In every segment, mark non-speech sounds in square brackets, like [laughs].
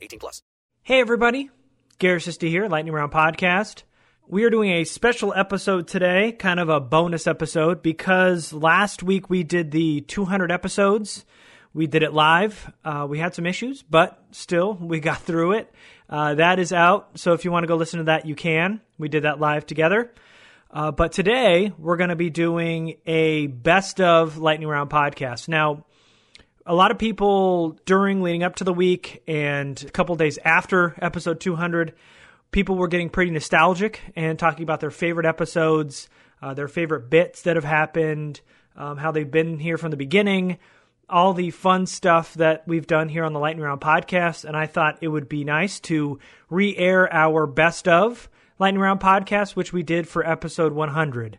18 plus. Hey everybody, Garrett Sister here, Lightning Round Podcast. We are doing a special episode today, kind of a bonus episode, because last week we did the 200 episodes. We did it live. Uh, we had some issues, but still, we [laughs] got through it. Uh, that is out, so if you want to go listen to that, you can. We did that live together. Uh, but today, we're going to be doing a best of Lightning Round podcast. Now, a lot of people during leading up to the week and a couple days after episode 200, people were getting pretty nostalgic and talking about their favorite episodes, uh, their favorite bits that have happened, um, how they've been here from the beginning, all the fun stuff that we've done here on the Lightning Round podcast. And I thought it would be nice to re air our best of Lightning Round podcast, which we did for episode 100.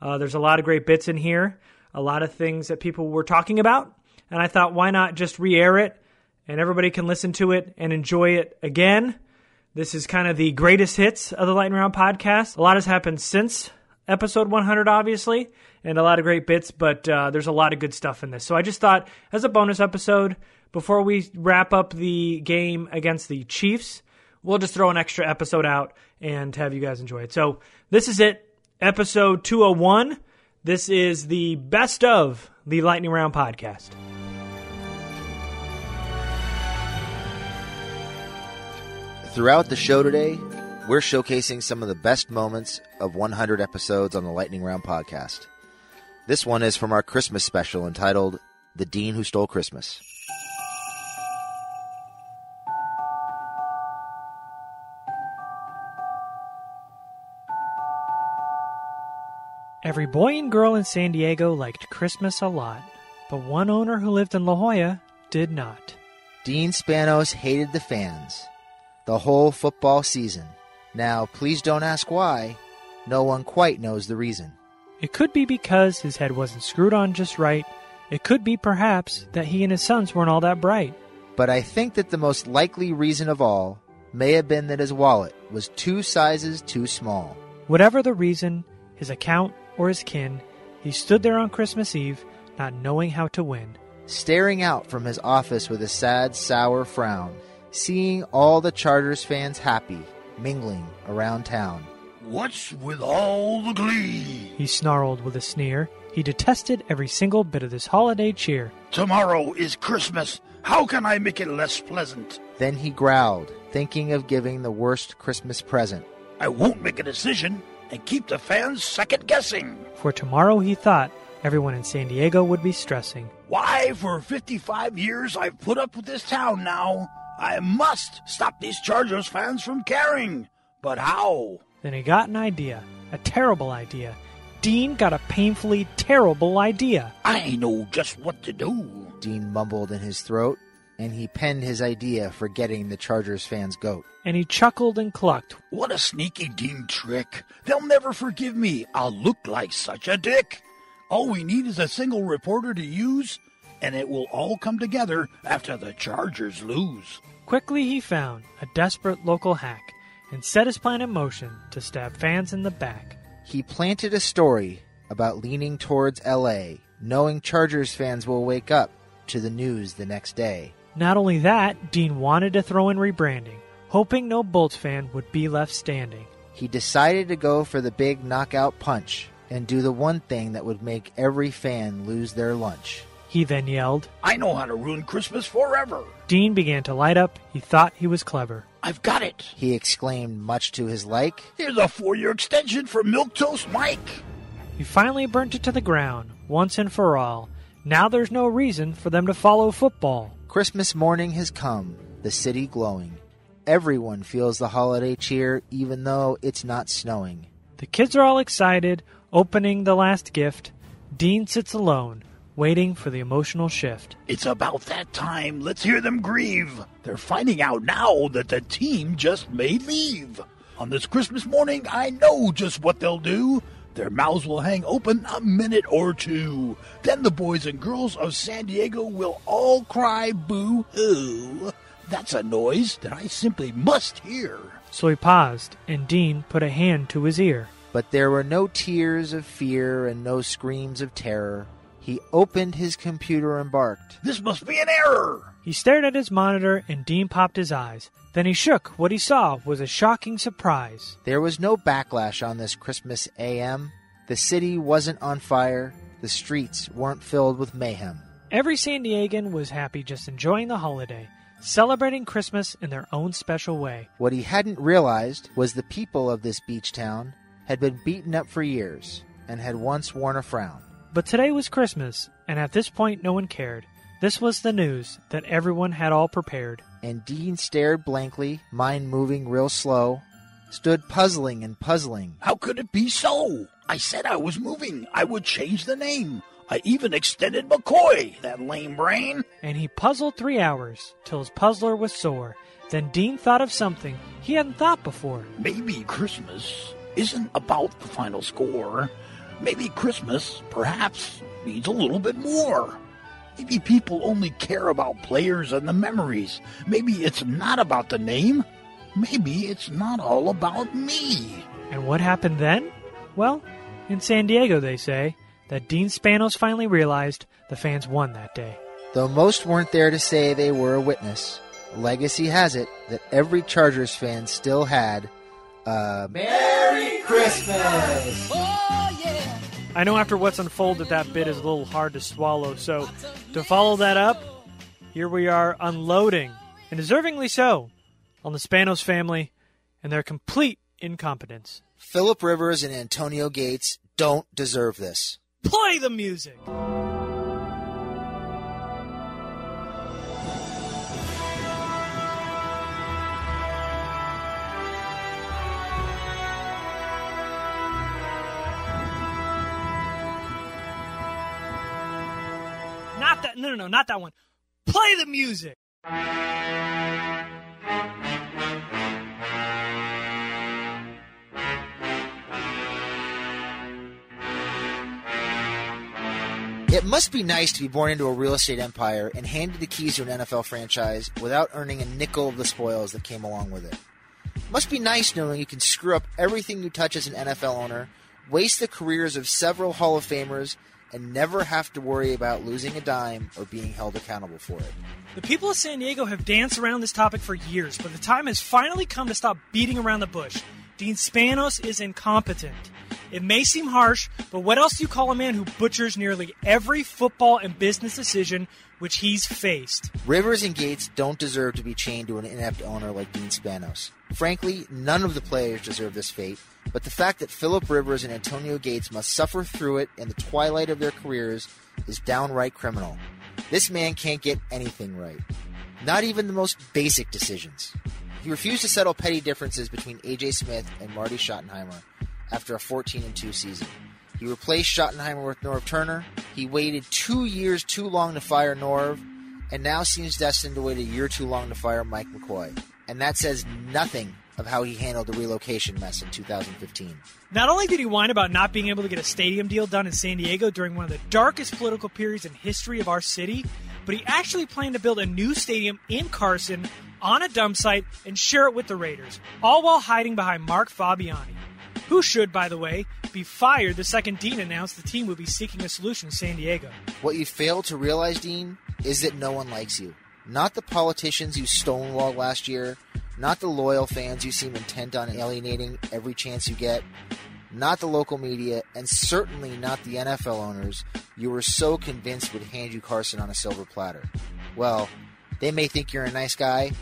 Uh, there's a lot of great bits in here, a lot of things that people were talking about. And I thought, why not just re air it and everybody can listen to it and enjoy it again? This is kind of the greatest hits of the Lightning Round podcast. A lot has happened since episode 100, obviously, and a lot of great bits, but uh, there's a lot of good stuff in this. So I just thought, as a bonus episode, before we wrap up the game against the Chiefs, we'll just throw an extra episode out and have you guys enjoy it. So this is it, episode 201. This is the best of the Lightning Round podcast. Throughout the show today, we're showcasing some of the best moments of 100 episodes on the Lightning Round podcast. This one is from our Christmas special entitled The Dean Who Stole Christmas. Every boy and girl in San Diego liked Christmas a lot, but one owner who lived in La Jolla did not. Dean Spanos hated the fans the whole football season. Now, please don't ask why. No one quite knows the reason. It could be because his head wasn't screwed on just right. It could be, perhaps, that he and his sons weren't all that bright. But I think that the most likely reason of all may have been that his wallet was two sizes too small. Whatever the reason, his account, or his kin, he stood there on Christmas Eve, not knowing how to win. Staring out from his office with a sad, sour frown, seeing all the Chargers fans happy, mingling around town. What's with all the glee? He snarled with a sneer. He detested every single bit of this holiday cheer. Tomorrow is Christmas. How can I make it less pleasant? Then he growled, thinking of giving the worst Christmas present. I won't make a decision and keep the fans second guessing. For tomorrow, he thought, everyone in San Diego would be stressing. Why, for 55 years I've put up with this town now. I must stop these Chargers fans from caring. But how? Then he got an idea, a terrible idea. Dean got a painfully terrible idea. I know just what to do. Dean mumbled in his throat, and he penned his idea for getting the Chargers fans' goat. And he chuckled and clucked. What a sneaky Dean trick. They'll never forgive me. I'll look like such a dick. All we need is a single reporter to use, and it will all come together after the Chargers lose. Quickly he found a desperate local hack and set his plan in motion to stab fans in the back. He planted a story about leaning towards LA, knowing Chargers fans will wake up to the news the next day. Not only that, Dean wanted to throw in rebranding, hoping no Bolts fan would be left standing. He decided to go for the big knockout punch and do the one thing that would make every fan lose their lunch. He then yelled. I know how to ruin Christmas forever. Dean began to light up. He thought he was clever. I've got it. He exclaimed, much to his like. Here's a four year extension for Milktoast Mike. He finally burnt it to the ground, once and for all. Now there's no reason for them to follow football. Christmas morning has come, the city glowing. Everyone feels the holiday cheer, even though it's not snowing. The kids are all excited, opening the last gift. Dean sits alone, waiting for the emotional shift. It's about that time. Let's hear them grieve. They're finding out now that the team just may leave. On this Christmas morning, I know just what they'll do. Their mouths will hang open a minute or two. Then the boys and girls of San Diego will all cry boo hoo. That's a noise that I simply must hear. So he paused, and Dean put a hand to his ear. But there were no tears of fear and no screams of terror. He opened his computer and barked. This must be an error. He stared at his monitor, and Dean popped his eyes. Then he shook. What he saw was a shocking surprise. There was no backlash on this Christmas AM. The city wasn't on fire. The streets weren't filled with mayhem. Every San Diegan was happy just enjoying the holiday, celebrating Christmas in their own special way. What he hadn't realized was the people of this beach town had been beaten up for years and had once worn a frown. But today was Christmas, and at this point no one cared. This was the news that everyone had all prepared. And Dean stared blankly, mind moving real slow, stood puzzling and puzzling. How could it be so? I said I was moving. I would change the name. I even extended McCoy, that lame brain. And he puzzled three hours till his puzzler was sore. Then Dean thought of something he hadn't thought before. Maybe Christmas isn't about the final score. Maybe Christmas, perhaps, means a little bit more. Maybe people only care about players and the memories. Maybe it's not about the name. Maybe it's not all about me. And what happened then? Well, in San Diego, they say that Dean Spanos finally realized the fans won that day. Though most weren't there to say they were a witness, legacy has it that every Chargers fan still had a Merry Christmas! Oh! I know after what's unfolded, that bit is a little hard to swallow. So, to follow that up, here we are unloading, and deservingly so, on the Spanos family and their complete incompetence. Philip Rivers and Antonio Gates don't deserve this. Play the music! No, no, no, not that one. Play the music. It must be nice to be born into a real estate empire and handed the keys to an NFL franchise without earning a nickel of the spoils that came along with it. Must be nice knowing you can screw up everything you touch as an NFL owner, waste the careers of several Hall of Famers, and never have to worry about losing a dime or being held accountable for it. The people of San Diego have danced around this topic for years, but the time has finally come to stop beating around the bush. Dean Spanos is incompetent. It may seem harsh, but what else do you call a man who butchers nearly every football and business decision which he's faced? Rivers and Gates don't deserve to be chained to an inept owner like Dean Spanos. Frankly, none of the players deserve this fate, But the fact that Philip Rivers and Antonio Gates must suffer through it in the twilight of their careers is downright criminal. This man can't get anything right. Not even the most basic decisions. He refused to settle petty differences between AJ Smith and Marty Schottenheimer after a 14-and-2 season. He replaced Schottenheimer with Norv Turner. He waited two years too long to fire Norv, and now seems destined to wait a year too long to fire Mike McCoy. And that says nothing of how he handled the relocation mess in 2015. Not only did he whine about not being able to get a stadium deal done in San Diego during one of the darkest political periods in history of our city, but he actually planned to build a new stadium in Carson on a dump site and share it with the Raiders, all while hiding behind Mark Fabiani, who should, by the way, be fired the second Dean announced the team would be seeking a solution in San Diego. What you fail to realize, Dean, is that no one likes you. Not the politicians you stonewalled last year, not the loyal fans you seem intent on alienating every chance you get, not the local media, and certainly not the NFL owners you were so convinced would hand you Carson on a silver platter. Well, they may think you're a nice guy,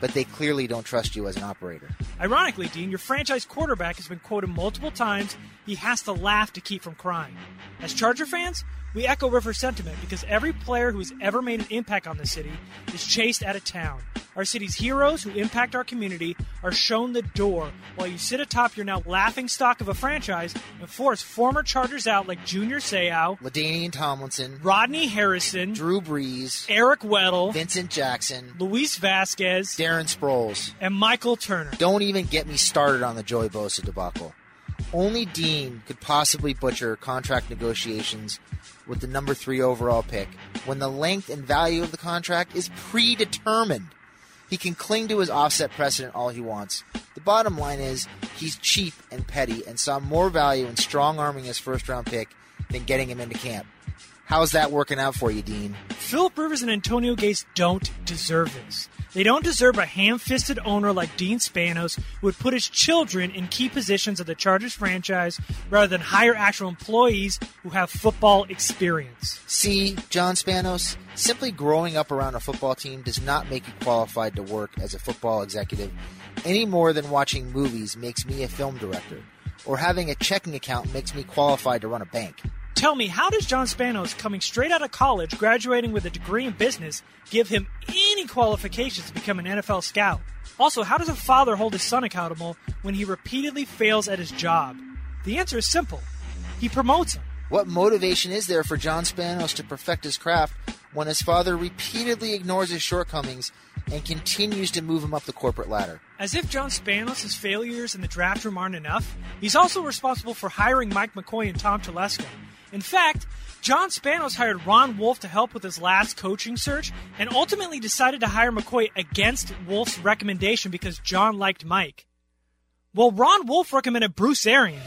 but they clearly don't trust you as an operator. Ironically, Dean, your franchise quarterback has been quoted multiple times he has to laugh to keep from crying. As Charger fans, we echo Rivers' sentiment because every player who has ever made an impact on the city is chased out of town. Our city's heroes who impact our community are shown the door while you sit atop your now laughing stock of a franchise and force former Chargers out like Junior Seau, LaDainian Tomlinson, Rodney Harrison, Drew Brees, Eric Weddle, Vincent Jackson, Luis Vasquez, Darren Sproles, and Michael Turner. Don't even get me started on the Joey Bosa debacle. Only Dean could possibly butcher contract negotiations with the number three overall pick when the length and value of the contract is predetermined. He can cling to his offset precedent all he wants. The bottom line is he's cheap and petty and saw more value in strong arming his first round pick than getting him into camp. How's that working out for you, Dean? Philip Rivers and Antonio Gates don't deserve this. They don't deserve a ham fisted owner like Dean Spanos who would put his children in key positions of the Chargers franchise rather than hire actual employees who have football experience. See, John Spanos, simply growing up around a football team does not make you qualified to work as a football executive any more than watching movies makes me a film director, or having a checking account makes me qualified to run a bank. Tell me, how does John Spanos, coming straight out of college, graduating with a degree in business, give him any qualifications to become an NFL scout? Also, how does a father hold his son accountable when he repeatedly fails at his job? The answer is simple he promotes him. What motivation is there for John Spanos to perfect his craft when his father repeatedly ignores his shortcomings and continues to move him up the corporate ladder? As if John Spanos' failures in the draft room aren't enough, he's also responsible for hiring Mike McCoy and Tom Telesco. In fact, John Spanos hired Ron Wolf to help with his last coaching search and ultimately decided to hire McCoy against Wolf's recommendation because John liked Mike. Well, Ron Wolf recommended Bruce Arians.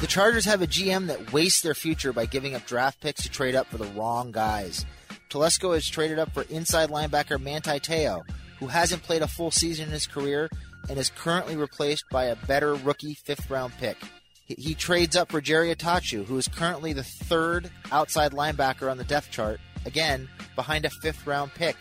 The Chargers have a GM that wastes their future by giving up draft picks to trade up for the wrong guys. Telesco has traded up for inside linebacker Manti Te'o, who hasn't played a full season in his career and is currently replaced by a better rookie fifth round pick. He, he trades up for Jerry Attaochu, who is currently the third outside linebacker on the depth chart, again, behind a fifth round pick.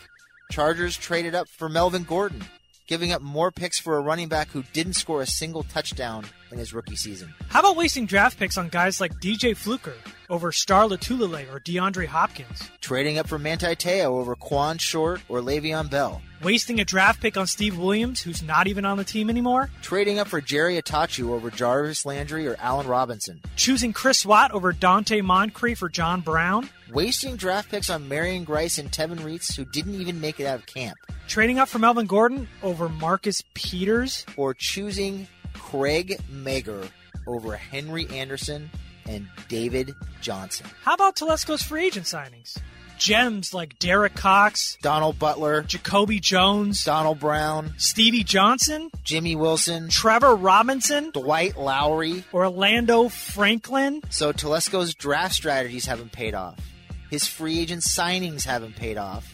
Chargers traded up for Melvin Gordon, giving up more picks for a running back who didn't score a single touchdown in his rookie season. How about wasting draft picks on guys like DJ Fluker over Star Lotulelei or DeAndre Hopkins? Trading up for Manti Te'o over Kawann Short or Le'Veon Bell. Wasting a draft pick on Steve Williams, who's not even on the team anymore? Trading up for Jerry Attaochu over Jarvis Landry or Allen Robinson. Choosing Chris Watt over Donte Moncrief for John Brown? Wasting draft picks on Marion Grice and Tevin Reese, who didn't even make it out of camp. Trading up for Melvin Gordon over Marcus Peters? Or choosing Craig Mager over Henry Anderson and David Johnson. How about Telesco's free agent signings? Gems like Derek Cox, Donald Butler, Jacoby Jones, Donald Brown, Stevie Johnson, Jimmy Wilson, Trevor Robinson, Dwight Lowery, Orlando Franklin. So Telesco's draft strategies haven't paid off. His free agent signings haven't paid off.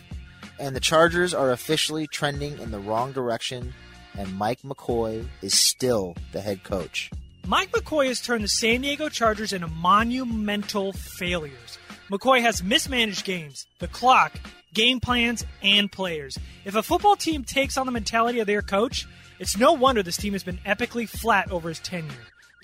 And the Chargers are officially trending in the wrong direction, and Mike McCoy is still the head coach. Mike McCoy has turned the San Diego Chargers into monumental failures. McCoy has mismanaged games, the clock, game plans, and players. If a football team takes on the mentality of their coach, it's no wonder this team has been epically flat over his tenure.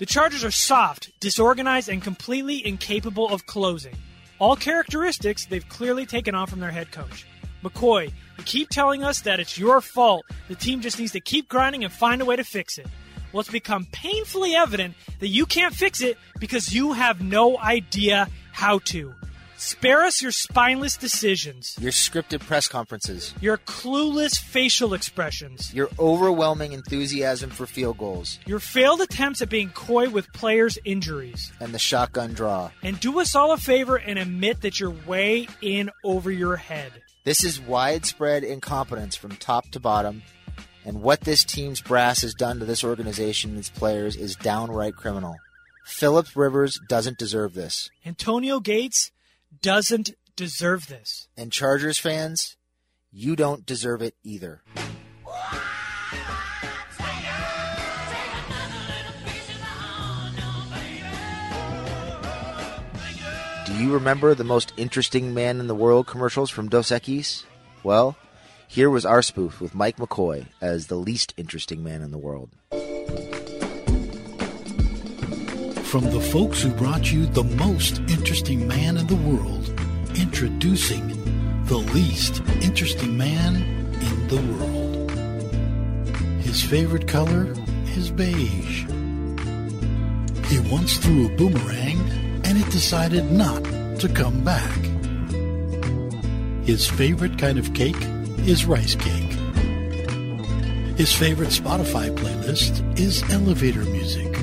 The Chargers are soft, disorganized, and completely incapable of closing. All characteristics they've clearly taken on from their head coach. McCoy, you keep telling us that it's your fault. The team just needs to keep grinding and find a way to fix it. Well, it's become painfully evident that you can't fix it because you have no idea how to. Spare us your spineless decisions, Your scripted press conferences, your clueless facial expressions, your overwhelming enthusiasm for field goals, your failed attempts at being coy with players' injuries. and the shotgun draw. And do us all a favor and admit that you're way in over your head. This is widespread incompetence from top to bottom, and what this team's brass has done to this organization and its players is downright criminal. Phillips Rivers doesn't deserve this. Antonio Gates doesn't deserve this. And Chargers fans, you don't deserve it either. You remember the most interesting man in the world commercials from Dos Equis? Well, here was our spoof with Mike McCoy as the least interesting man in the world. From the folks who brought you the most interesting man in the world, introducing the least interesting man in the world. His favorite color is beige. He once threw a boomerang and it decided not to come back. His favorite kind of cake is rice cake. His favorite Spotify playlist is elevator music.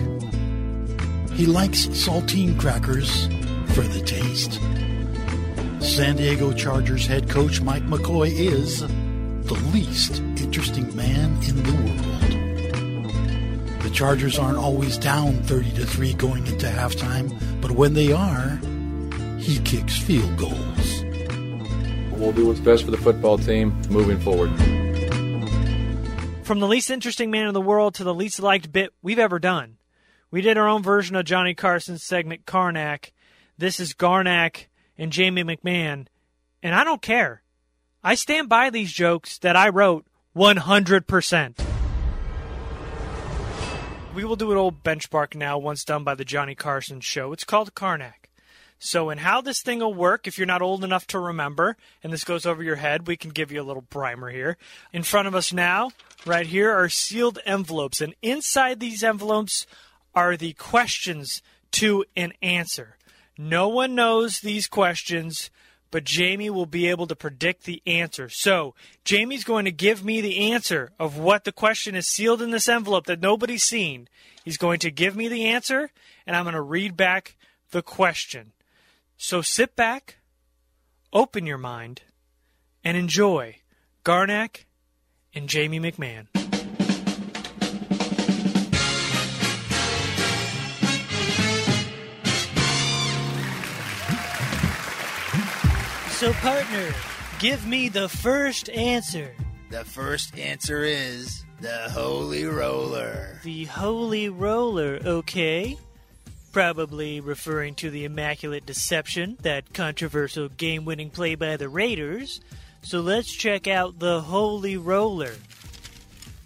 He likes saltine crackers for the taste. San Diego Chargers head coach Mike McCoy is the least interesting man in the world. The Chargers aren't always down 30 to 3 going into halftime, but when they are, he kicks field goals. We'll do what's best for the football team moving forward. From the least interesting man in the world to the least liked bit we've ever done. We did our own version of Johnny Carson's segment Carnac. This is Garnack and Jamie McMahon, and I don't care. I stand by these jokes that I wrote 100%. We will do an old benchmark now once done by the Johnny Carson show. It's called Carnac. So, and how this thing will work, if you're not old enough to remember, and this goes over your head, we can give you a little primer here. In front of us now, right here, are sealed envelopes, and inside these envelopes are the questions to an answer. No one knows these questions, but Jamie will be able to predict the answer. So, Jamie's going to give me the answer of what the question is sealed in this envelope that nobody's seen. He's going to give me the answer, and I'm going to read back the question. So sit back, open your mind, and enjoy Garnack and Jamie McMahon. So, partner, give me the first answer. The first answer is the Holy Roller. The Holy Roller, okay? Probably referring to the Immaculate Deception, that controversial game winning play by the Raiders. So let's check out the Holy Roller.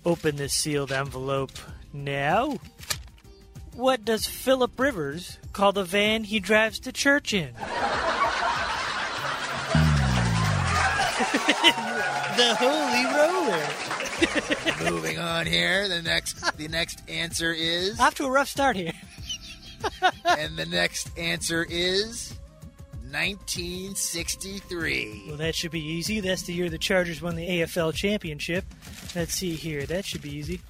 Open this sealed envelope now. What does Philip Rivers call the van he drives to church in? [laughs] the Holy Roller. Moving on here, the next the next answer is Off to a rough start here. and the next answer is 1963. Well, that should be easy. That's the year the Chargers won the AFL championship. Let's see here. That should be easy.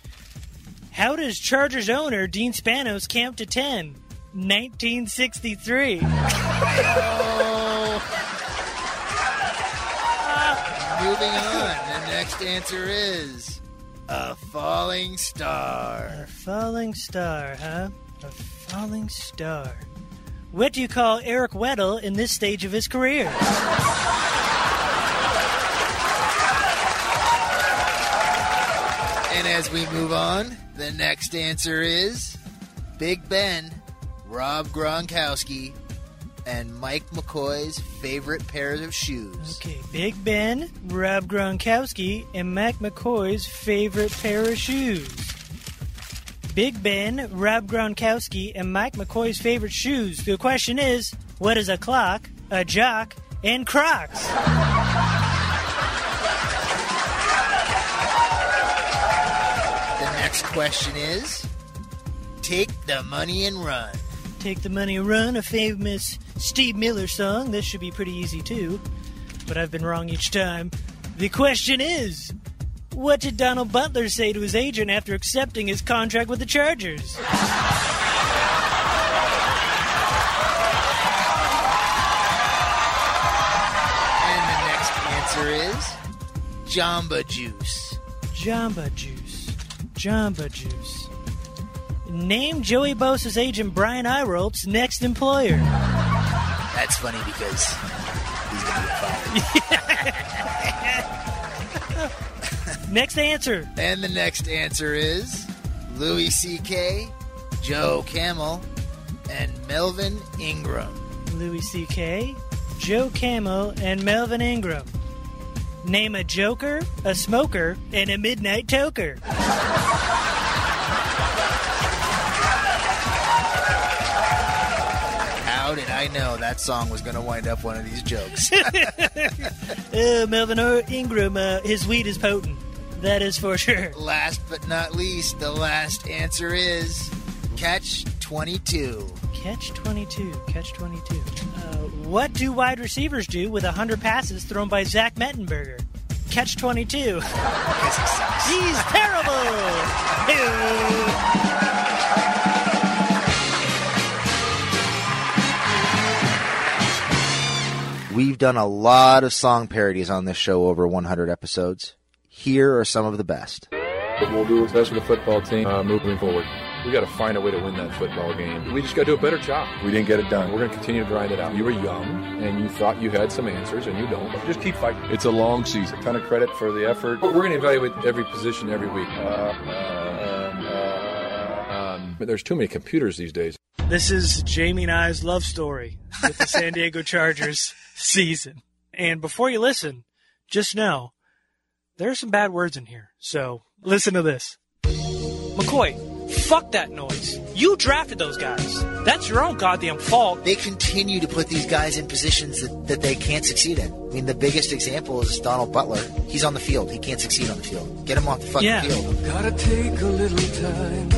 How does Chargers owner Dean Spanos count to 10? 1963. Moving on, the next answer is a falling star. A falling star, huh? A falling star. What do you call Eric Weddle in this stage of his career? And as we move on, the next answer is Big Ben, Rob Gronkowski, and Mike McCoy's favorite pairs of shoes. Okay, Big Ben, Rob Gronkowski, and Mac McCoy's favorite pair of shoes. Big Ben, Rob Gronkowski, and Mike McCoy's favorite shoes. The question is, what is a clock, a jock, and Crocs? The next question is Take the money and run. Take the money and run, a famous Steve Miller song. This should be pretty easy too, but I've been wrong each time. The question is, what did Donald Butler say to his agent after accepting his contract with the Chargers? And the next answer is Jamba Juice. Jamba Juice. Jamba Juice. Name Joey Bosa's agent Brian Ayrault's next employer. That's funny because he's going to get fired. [laughs] Next answer. and the next answer is Louis C.K., Joe Camel, and Melvin Ingram. Louis C.K., Joe Camel, and Melvin Ingram. Name a joker, a smoker, and a midnight toker. I know that song was going to wind up one of these jokes? [laughs] Uh, Melvin or Ingram, uh, his weed is potent. That is for sure. last but not least, the last answer is Catch 22. Catch 22. Catch 22. Uh, what do wide receivers do with 100 passes thrown by Zach Mettenberger? Catch 22. [laughs] Because he sucks. He's terrible. [laughs] We've done a lot of song parodies on this show over 100 episodes. Here are some of the best. We'll do what's best for the football team uh, moving forward. We got to find a way to win that football game. We just got to do a better job. We didn't get it done. We're going to continue to grind it out. You were young and you thought you had some answers and you don't. But just keep fighting. It's a long season. ton of credit for the effort. We're going to evaluate every position every week. Uh, uh, but there's too many computers these days. This is Jamie and I's love story with the San Diego [laughs] Chargers season. And before you listen, just know there are some bad words in here. So listen to this. McCoy, fuck that noise. You drafted those guys. That's your own goddamn fault. They continue to put these guys in positions that, that they can't succeed in. I mean, the biggest example is Donald Butler. He's on the field. He can't succeed on the field. Get him off the fucking Yeah. field. Gotta take a little time,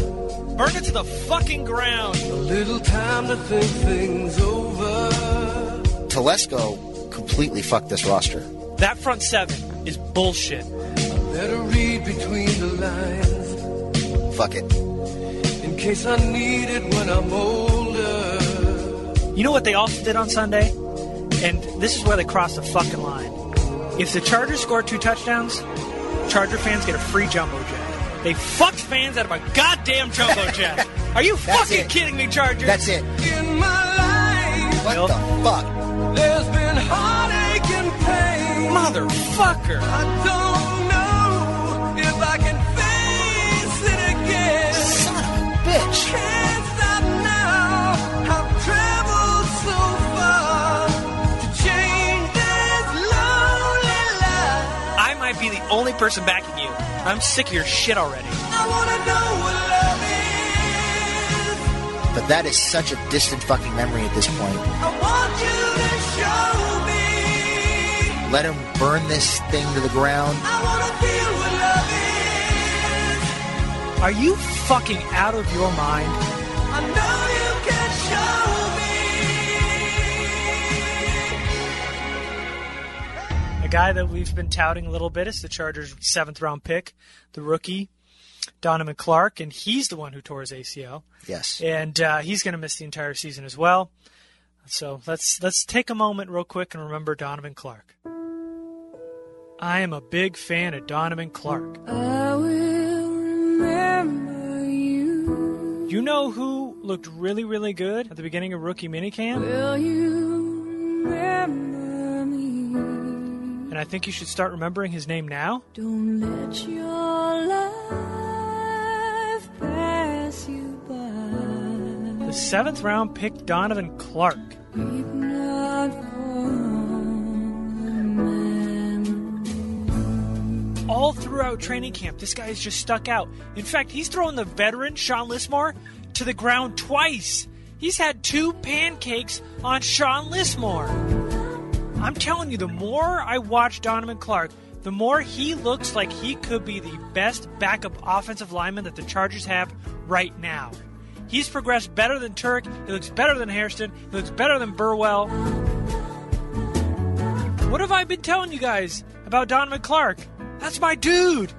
Burn it to the fucking ground. a little time to think things over. Telesco completely fucked this roster. That front seven is bullshit. Better read between the lines Fuck it. in case I need it when I'm older. You know what they also did on Sunday? And this is where they crossed the fucking line. If the Chargers score two touchdowns, Charger fans get a free jumbo jet. They fucked fans out of a goddamn jumbo jet. [laughs] Are you fucking it. kidding me, Chargers? That's it. In my life, What Well- the fuck? there's been heartache and pain. Motherfucker. I don't know if I can face it again. Son of a bitch. Can't stop now. I've traveled so far to change this lonely life. I might be the only person backing you. I'm sick of your shit already. I wanna know what love is. But that is such a distant fucking memory at this point. I want you to show me. Let him burn this thing to the ground. I wanna feel what love is. Are you fucking out of your mind? A guy that we've been touting a little bit is the Chargers' seventh round pick, the rookie, Donovan Clark, and he's the one who tore his ACL. Yes. and uh, he's going to miss the entire season as well. So let's let's take a moment real quick and remember Donovan Clark. I am a big fan of Donovan Clark. I will remember you. You know who looked really really good at the beginning of rookie minicamp, Will you remember me? And I think you should start remembering his name now. Don't let your life pass you by. the seventh round pick Donovan Clark. All throughout training camp, this guy is just stuck out. In fact, he's thrown the veteran Sean Lissemore to the ground twice. He's had two pancakes on Sean Lissemore. I'm telling you, the more I watch Donovan Clark, the more he looks like he could be the best backup offensive lineman that the Chargers have right now. He's progressed better than Turk. He looks better than Hairston. He looks better than Burwell. What have I been telling you guys about Donovan Clark? That's my dude.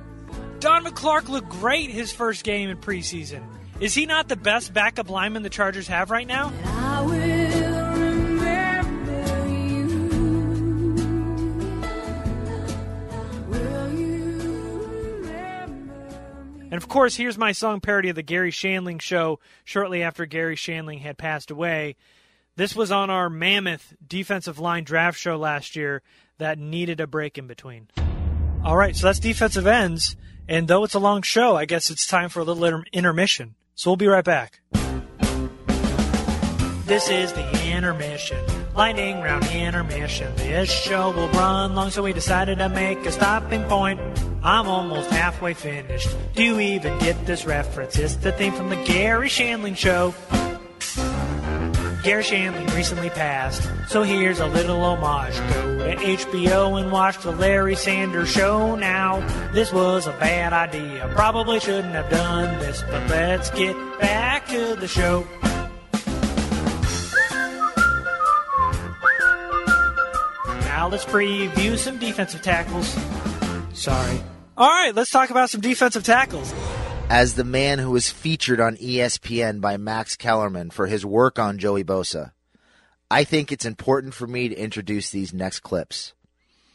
Donovan Clark looked great his first game in preseason. Is he not the best backup lineman the Chargers have right now? And of course, here's my song parody of the Garry Shandling show shortly after Garry Shandling had passed away. This was on our mammoth defensive line draft show last year that needed a break in between. All right, so that's defensive ends. And though it's a long show, I guess it's time for a little inter- intermission. So we'll be right back. This is the intermission. Lightning round intermission. This show will run long, so we decided to make a stopping point. I'm almost halfway finished. Do you even get this reference? It's the theme from the Garry Shandling show. Garry Shandling recently passed, so here's a little homage. Go to HBO and watch the Larry Sanders Show now. This was a bad idea, probably shouldn't have done this, but let's get back to the show. Now let's preview some defensive tackles. Sorry. All right, let's talk about some defensive tackles. As the man who was featured on ESPN by Max Kellerman for his work on Joey Bosa, I think it's important for me to introduce these next clips.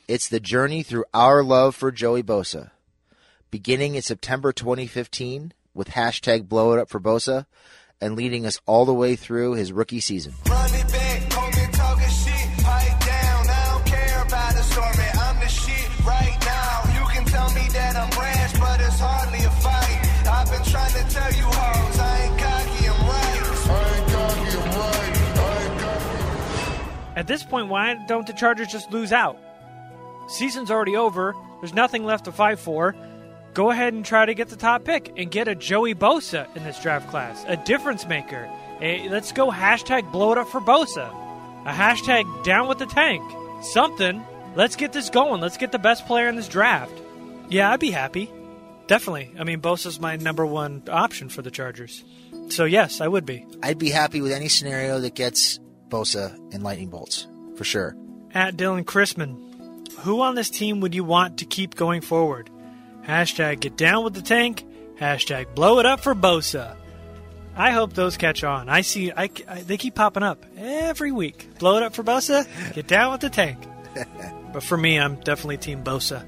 It's the journey through our love for Joey Bosa, beginning in September 2015 with hashtag blow it up for Bosa and leading us all the way through his rookie season. Run At this point, why don't the Chargers just lose out? Season's already over. There's nothing left to fight for. Go ahead and try to get the top pick and get a Joey Bosa in this draft class, a difference maker. A, let's go hashtag blow it up for Bosa, a hashtag down with the tank, something. Let's get this going. Let's get the best player in this draft. Yeah, I'd be happy. Definitely. I mean, Bosa's my number one option for the Chargers. So yes, I would be. I'd be happy with any scenario that gets Bosa in lightning bolts, for sure. At Dylan Chrisman, who on this team would you want to keep going forward? Hashtag get down with the tank. Hashtag blow it up for Bosa. I hope those catch on. I see, I, I- they keep popping up every week. Blow it up for Bosa. Get down with the tank. [laughs] but for me, I'm definitely Team Bosa.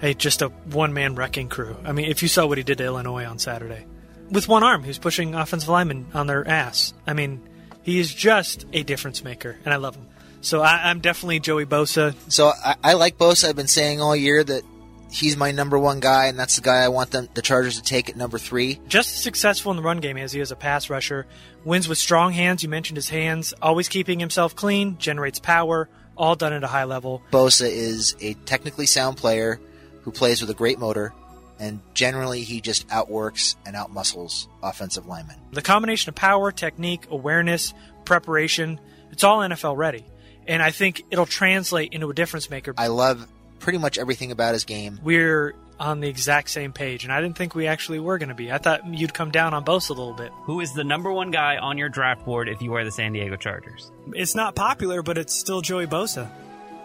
Hey, just a one man wrecking crew. I mean, if you saw what he did to Illinois on Saturday, with one arm, he was pushing offensive linemen on their ass. I mean, he is just a difference maker, and I love him. So I, I'm definitely Joey Bosa. So I, I like Bosa. I've been saying all year that he's my number one guy, and that's the guy I want them, the Chargers to take at number three. Just as successful in the run game as he is a pass rusher. Wins with strong hands. You mentioned his hands. Always keeping himself clean. Generates power. All done at a high level. Bosa is a technically sound player who plays with a great motor, and generally he just outworks and outmuscles offensive linemen. The combination of power, technique, awareness, preparation, it's all NFL ready. And I think it'll translate into a difference maker. I love pretty much everything about his game. We're on the exact same page, and I didn't think we actually were going to be. I thought you'd come down on Bosa a little bit. Who is the number one guy on your draft board if you are the San Diego Chargers? It's not popular, but it's still Joey Bosa.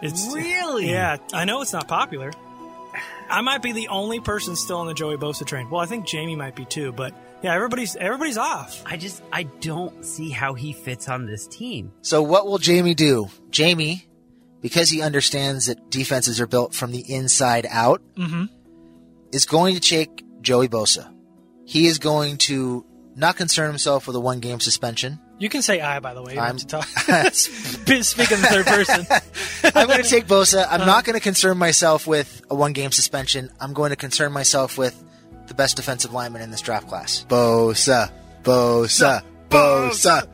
It's Really? Yeah, I know it's not popular. I might be the only person still on the Joey Bosa train. Well, I think Jamie might be too, but yeah, everybody's everybody's off. I just I don't see how he fits on this team. So what will Jamie do? Jamie, because he understands that defenses are built from the inside out, Mm-hmm. is going to take Joey Bosa. He is going to not concern himself with a one game suspension. You can say I, by the way. You I'm- have to talk. [laughs] Speak in the third person. [laughs] I'm going to take Bosa. I'm Uh-huh. not going to concern myself with a one game suspension. I'm going to concern myself with the best defensive lineman in this draft class. Bosa. Bosa. Bosa.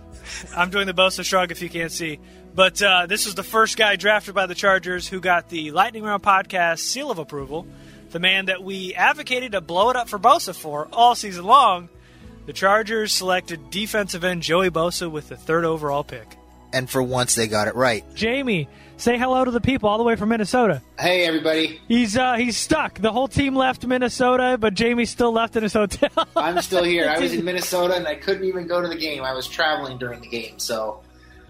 I'm doing the Bosa shrug if you can't see. But uh, this is the first guy drafted by the Chargers who got the Lightning Round podcast seal of approval. The man that we advocated to blow it up for Bosa for all season long. The Chargers selected defensive end Joey Bosa with the third overall pick. And for once, they got it right. Jamie, say hello to the people all the way from Minnesota. Hey, everybody. He's uh, he's stuck. The whole team left Minnesota, but Jamie's still left in his hotel. [laughs] I'm still here. I was in [laughs] Minnesota and I couldn't even go to the game. I was traveling during the game, so.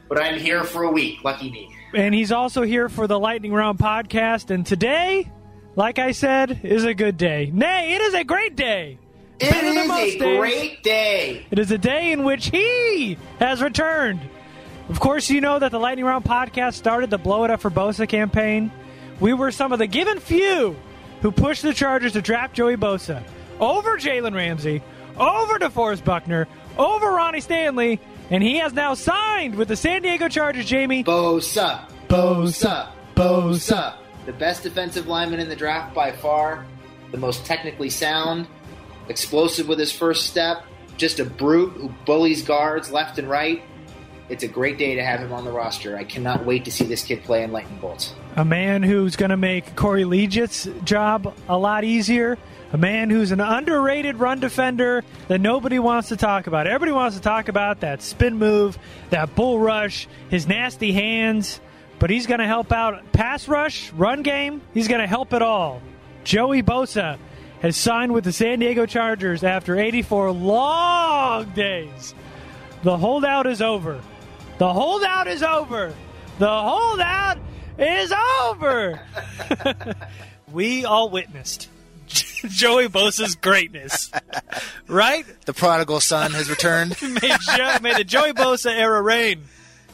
But I'm here for a week. Lucky me. And he's also here for the Lightning Round podcast. And today, like I said, is a good day. Nay, it is a great day. It is a great day. It is a day in which he has returned. Of course, you know that the Lightning Round podcast started the Blow It Up for Bosa campaign. We were some of the given few who pushed the Chargers to draft Joey Bosa over Jalen Ramsey, over DeForest Buckner, over Ronnie Stanley, and he has now signed with the San Diego Chargers, Jamie. Bosa. Bosa. Bosa. The best defensive lineman in the draft by far. The most technically sound. Explosive with his first step. Just a brute who bullies guards left and right. It's a great day to have him on the roster. I cannot wait to see this kid play in lightning bolts. A man who's going to make Corey Liuget's job a lot easier. A man who's an underrated run defender that nobody wants to talk about. Everybody wants to talk about that spin move, that bull rush, his nasty hands. But he's going to help out pass rush, run game. He's going to help it all. Joey Bosa has signed with the San Diego Chargers after 84 long days. The holdout is over. The holdout is over. The holdout is over. [laughs] we all witnessed [laughs] Joey Bosa's greatness, right? The prodigal son has returned. [laughs] May, jo- may the Joey Bosa era reign.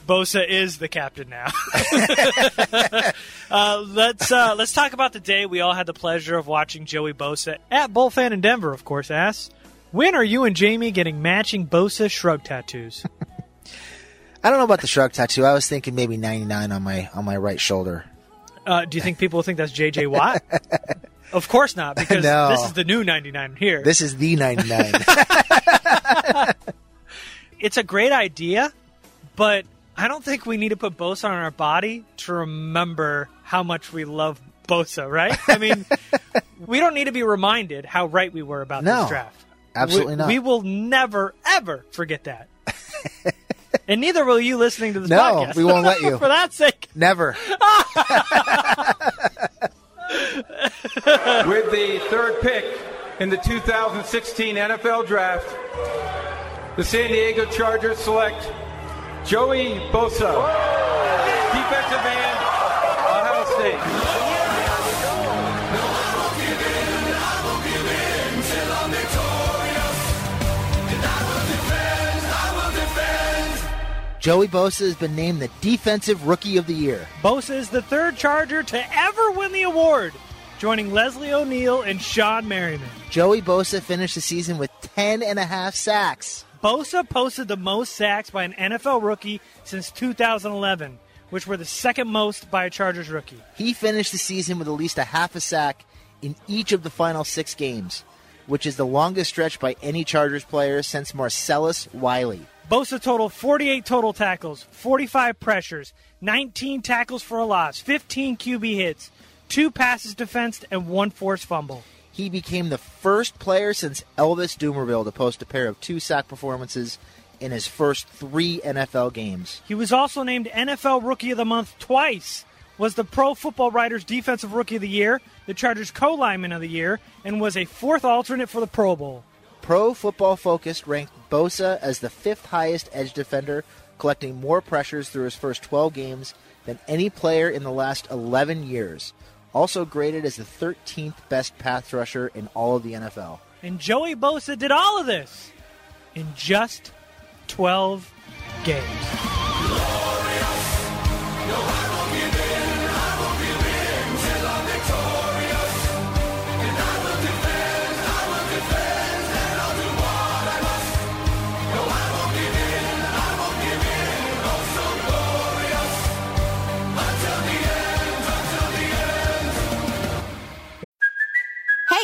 Bosa is the captain now. [laughs] uh, let's uh, let's talk about the day we all had the pleasure of watching Joey Bosa at Bullfan in Denver. Of course, ass. When are you and Jamie getting matching Bosa shrug tattoos? [laughs] I don't know about the shrug tattoo. I was thinking maybe 99 on my on my right shoulder. Uh, do you think people think that's J.J. [laughs] Watt? of course not, because No. this is the new 99 here. This is the 99. it's a great idea, but I don't think we need to put Bosa on our body to remember how much we love Bosa, right? I mean, [laughs] we don't need to be reminded how right we were about No, this draft. absolutely we, not. We will never, ever forget that. [laughs] and neither will you listening to this podcast. No, podcast. we won't let you. [laughs] For that sake. Never. With the third pick in the 2016 NFL Draft, the San Diego Chargers select Joey Bosa, defensive end, Ohio State. Joey Bosa has been named the Defensive Rookie of the Year. Bosa is the third Charger to ever win the award, joining Leslie O'Neal and Shawne Merriman. Joey Bosa finished the season with 10 and a half sacks. Bosa posted the most sacks by an NFL rookie since 2011, which were the second most by a Chargers rookie. He finished the season with at least a half a sack in each of the final six games, which is the longest stretch by any Chargers player since Marcellus Wiley. Bosa totaled 48 total tackles, 45 pressures, 19 tackles for a loss, 15 QB hits, two passes defensed, and one forced fumble. He became the first player since Elvis Dumervil to post a pair of two sack performances in his first three NFL games. He was also named NFL Rookie of the Month twice, was the Pro Football Writers Defensive Rookie of the Year, the Chargers Co-Lineman of the Year, and was a fourth alternate for the Pro Bowl. Pro Football Focus ranked Bosa as the fifth highest edge defender, collecting more pressures through his first 12 games than any player in the last 11 years. Also graded as the 13th best pass rusher in all of the NFL. And Joey Bosa did all of this in just 12 games.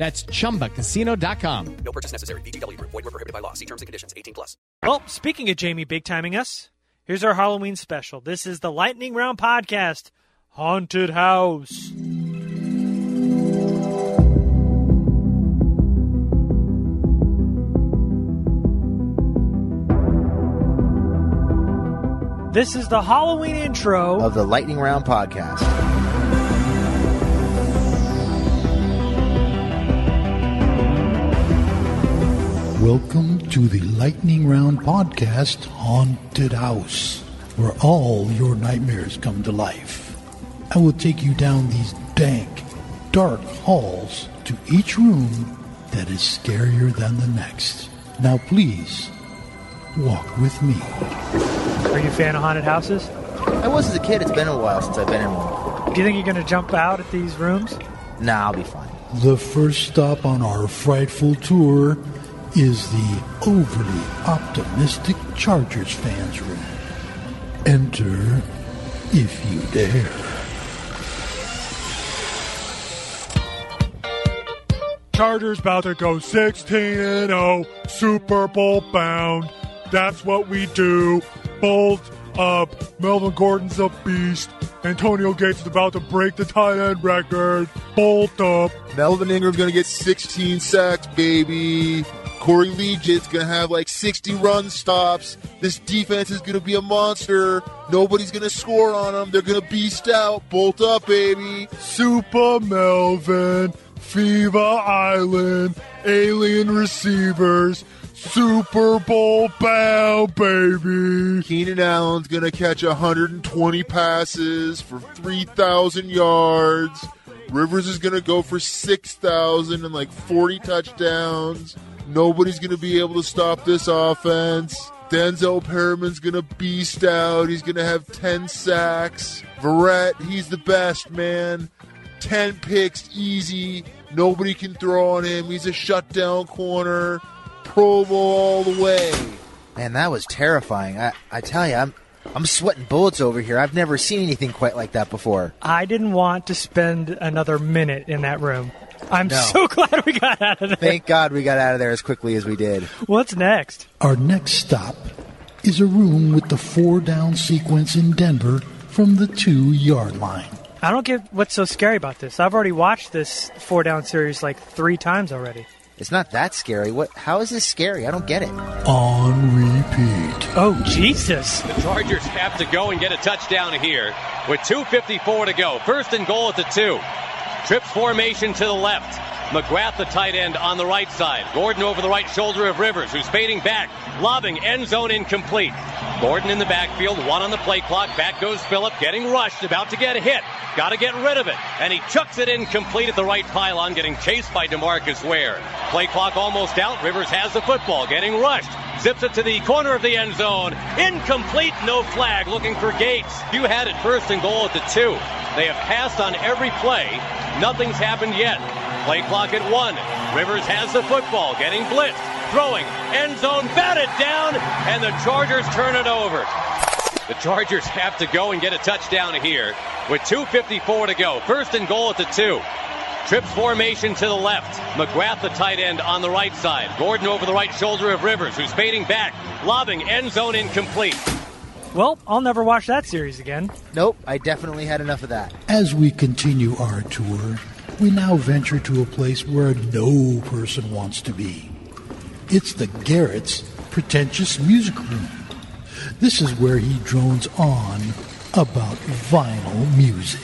That's chumbacasino.com. No purchase necessary. VGW Group. Void were prohibited by law. See terms and conditions. 18 plus. Well, speaking of Jamie big timing us, here's our Halloween special. This is the Lightning Round Podcast Haunted House. This is the Halloween intro of the Lightning Round podcast. Welcome to the Lightning Round Podcast Haunted House, where all your nightmares come to life. I will take you down these dank, dark halls to each room that is scarier than the next. Now, please, walk with me. Are you a fan of haunted houses? I was as a kid. It's been a while since I've been in one. Do you think you're going to jump out at these rooms? Nah, I'll be fine. The first stop on our frightful tour is the overly optimistic Chargers fans room. Enter if you dare. Chargers about to go 16 and 0, Super Bowl bound. That's what we do. Bolt up. Melvin Gordon's a beast. Antonio Gates is about to break the tight end record. Bolt up. Melvin Ingram's gonna get 16 sacks, baby. Corey Liuget's gonna have like 60 run stops. This defense is gonna be a monster. Nobody's gonna score on them. They're gonna beast out. Bolt up, baby. Super Melvin. Fever Island. Alien receivers. Super Bowl bound, baby. Keenan Allen's gonna catch 120 passes for 3,000 yards. Rivers is gonna go for 6,000 and like 40 touchdowns. Nobody's gonna be able to stop this offense. Denzel Perryman's gonna beast out. He's gonna have 10 sacks. Verrett, he's the best, man. 10 picks, easy. Nobody can throw on him. He's a shutdown corner. Pro Bowl all the way. Man, that was terrifying. I, I tell you, I'm I'm sweating bullets over here. I've never seen anything quite like that before. I didn't want to spend another minute in that room. I'm No. so [laughs] glad we got out of there. Thank God we got out of there as quickly as we did. What's next? Our next stop is a room with the four down sequence in Denver from the two yard line. I don't get what's so scary about this. I've already watched this four down series like three times already. It's not that scary. What? How is this scary? I don't get it. On repeat. Oh, Jesus. The Chargers have to go and get a touchdown here with 2.54 to go. First and goal at the two. Trips formation to the left. McGrath, the tight end, on the right side. Gordon over the right shoulder of Rivers, who's fading back, lobbing end zone incomplete. Gordon in the backfield, one on the play clock. Back goes Phillip, getting rushed, about to get hit. Got to get rid of it. And he chucks it incomplete at the right pylon, getting chased by DeMarcus Ware. Play clock almost out. Rivers has the football, getting rushed. Zips it to the corner of the end zone. Incomplete, no flag. Looking for Gates. You had it first and goal at the two. They have passed on every play. Nothing's happened yet. Play clock at one. Rivers has the football, getting blitzed, throwing, end zone, batted down, and the Chargers turn it over. The Chargers have to go and get a touchdown here with 2.54 to go. First and goal at the two. Trips formation to the left. McGrath, the tight end, on the right side. Gordon over the right shoulder of Rivers, who's fading back, lobbing end zone incomplete. Well, I'll never watch that series again. Nope, I definitely had enough of that. As we continue our tour, we now venture to a place where no person wants to be. It's the Garrett's pretentious music room. This is where he drones on about vinyl music.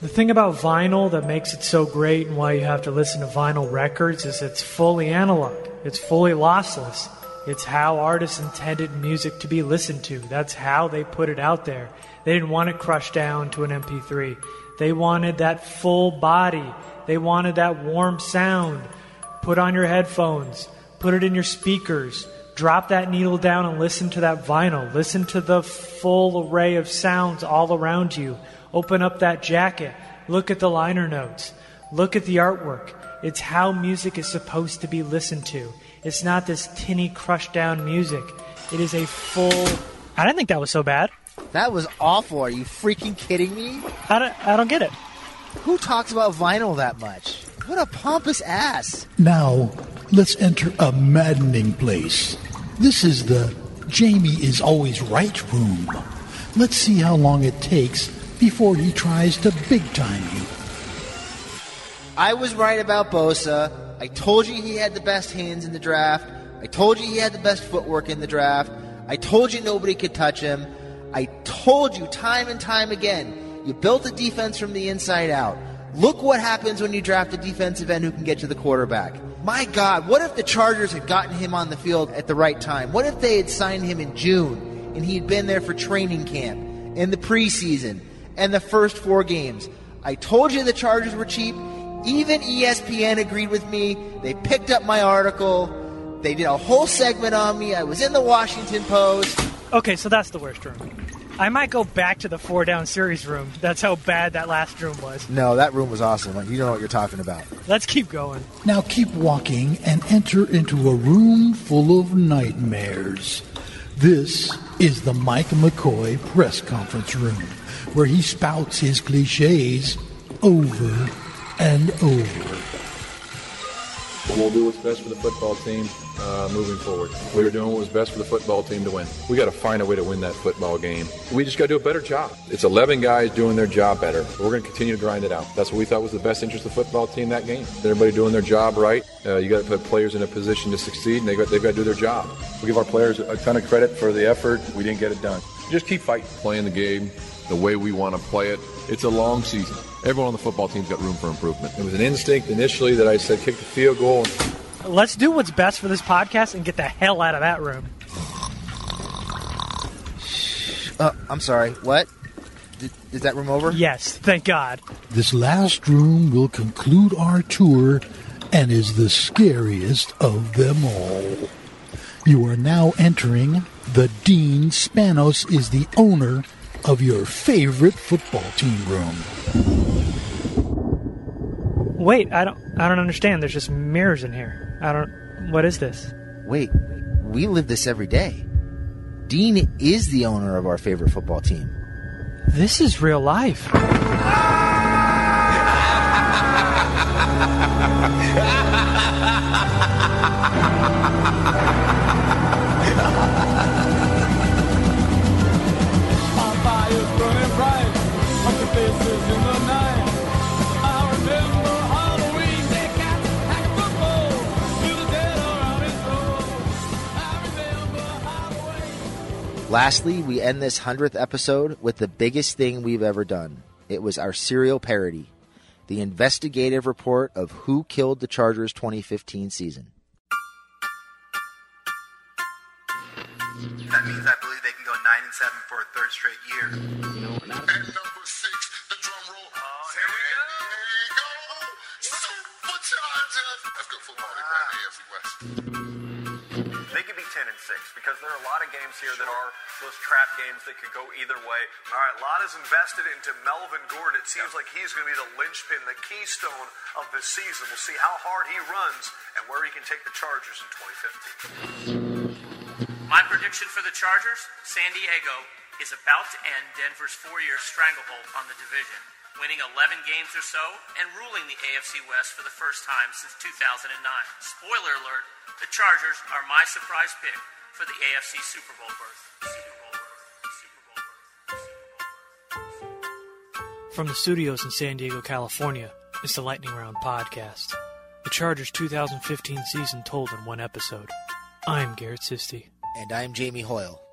The thing about vinyl that makes it so great and why you have to listen to vinyl records is it's fully analog. It's fully lossless. It's how artists intended music to be listened to. That's how they put it out there. They didn't want it crushed down to an MP3. They wanted that full body. They wanted that warm sound. Put on your headphones. Put it in your speakers. Drop that needle down and listen to that vinyl. Listen to the full array of sounds all around you. Open up that jacket. Look at the liner notes. Look at the artwork. It's how music is supposed to be listened to. It's not this tinny, crushed down music. It is a full. I didn't think that was so bad. That was awful. Are you freaking kidding me? I don't, I don't get it. Who talks about vinyl that much? What a pompous ass. Now, let's enter a maddening place. This is the Jamie is always right room. Let's see how long it takes before he tries to big time you. I was right about Bosa. I told you he had the best hands in the draft. I told you he had the best footwork in the draft. I told you nobody could touch him. I told you time and time again, you built a defense from the inside out. Look what happens when you draft a defensive end who can get to the quarterback. My God, what if the Chargers had gotten him on the field at the right time? What if they had signed him in June and he'd been there for training camp, in the preseason, and the first four games? I told you the Chargers were cheap. Even ESPN agreed with me. They picked up my article. They did a whole segment on me. I was in the Washington Post. Okay, so that's the worst room. I might go back to the four down series room. That's how bad that last room was. No, that room was awesome. Like, you don't know what you're talking about. Let's keep going. Now keep walking and enter into a room full of nightmares. This is the Mike McCoy press conference room, where he spouts his cliches over and over. We'll do what's best for the football team uh, moving forward. We were doing what was best for the football team to win. We got to find a way to win that football game. We just got to do a better job. It's 11 guys doing their job better. We're going to continue to grind it out. That's what we thought was the best interest of the football team that game. Everybody doing their job right. Uh, you got to put players in a position to succeed, and they got, they've got to do their job. We give our players a ton of credit for the effort. We didn't get it done. Just keep fighting, playing the game the way we want to play it. It's a long season. Everyone on the football team's got room for improvement. It was an instinct initially that I said kick the field goal. Let's do what's best for this podcast and get the hell out of that room. Uh, I'm sorry. What? Did, is that room over? Yes, thank God. This last room will conclude our tour and is the scariest of them all. You are now entering the Dean Spanos is the owner of your favorite football team room. Wait, I don't I don't understand. There's just mirrors in here. I don't what is this? Wait, we live this every day. Dean is the owner of our favorite football team. This is real life. [laughs] Lastly, we end this 100th episode with the biggest thing we've ever done. It was our serial parody, the investigative report of who killed the Chargers 2015 season. That means I believe they can go nine and seven for a third straight year. You know, and number six, the drum roll. Oh, here we go. Superchargers. That's good football. They play in the AFC West. They could be 10 and 6 because there are a lot of games here that are those trap games that could go either way. All right, a lot is invested into Melvin Gordon. It seems like he's going to be the linchpin, the keystone of this season. We'll see how hard he runs and where he can take the Chargers in 2015. My prediction for the Chargers San Diego is about to end Denver's four year stranglehold on the division, winning 11 games or so and ruling the AFC West for the first time since 2009. Spoiler alert the Chargers are my surprise pick for the AFC Super Bowl berth. From the studios in San Diego, California, it's the Lightning Round podcast. The Chargers 2015 season told in one episode. I'm Garrett Sisti. And I'm Jamie Hoyle.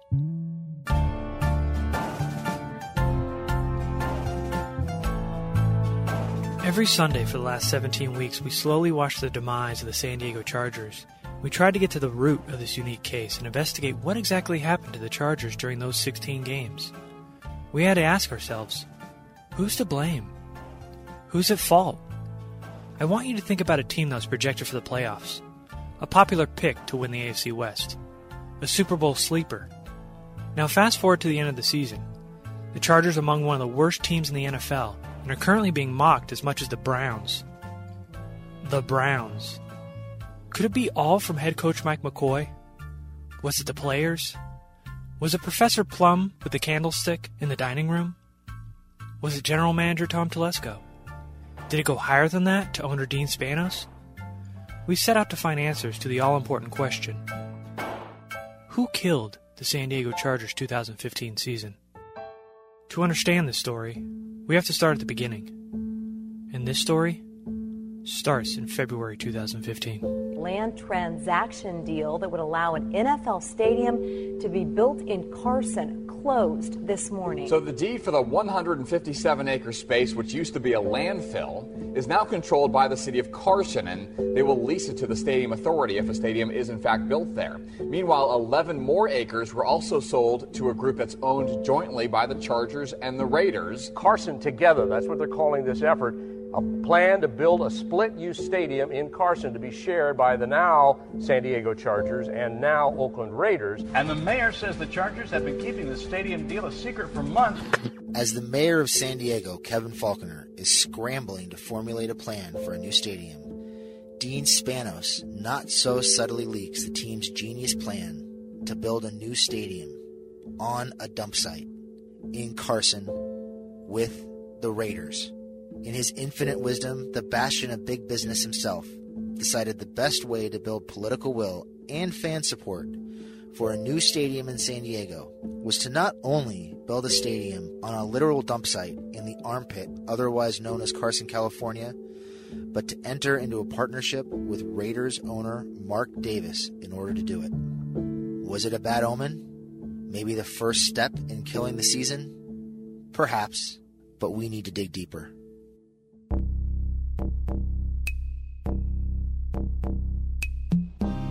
Every Sunday for the last 17 weeks, we slowly watched the demise of the San Diego Chargers. We tried to get to the root of this unique case and investigate what exactly happened to the Chargers during those 16 games. We had to ask ourselves who's to blame? Who's at fault? I want you to think about a team that was projected for the playoffs, a popular pick to win the AFC West, a Super Bowl sleeper. Now, fast forward to the end of the season. The Chargers among one of the worst teams in the NFL and are currently being mocked as much as the Browns. The Browns. Could it be all from head coach Mike McCoy? Was it the players? Was it Professor Plum with the candlestick in the dining room? Was it general manager Tom Telesco? Did it go higher than that to owner Dean Spanos? We set out to find answers to the all important question Who killed the San Diego Chargers 2015 season? To understand this story, we have to start at the beginning. And this story starts in February 2015 land transaction deal that would allow an NFL stadium to be built in Carson closed this morning. So the deed for the 157 acre space, which used to be a landfill, is now controlled by the city of Carson, and they will lease it to the stadium authority if a stadium is in fact built there. Meanwhile, 11 more acres were also sold to a group that's owned jointly by the Chargers and the Raiders. Carson Together, that's what they're calling this effort a plan to build a split use stadium in Carson to be shared by the now San Diego Chargers and now Oakland Raiders. And the mayor says the Chargers have been keeping the stadium deal a secret for months. As the mayor of San Diego, Kevin Faulconer, is scrambling to formulate a plan for a new stadium, Dean Spanos not so subtly leaks the team's genius plan to build a new stadium on a dump site in Carson with the Raiders. In his infinite wisdom, the bastion of big business himself decided the best way to build political will and fan support for a new stadium in San Diego was to not only build a stadium on a literal dump site in the armpit, otherwise known as Carson, California, but to enter into a partnership with Raiders owner Mark Davis in order to do it. Was it a bad omen? Maybe the first step in killing the season? Perhaps, but we need to dig deeper.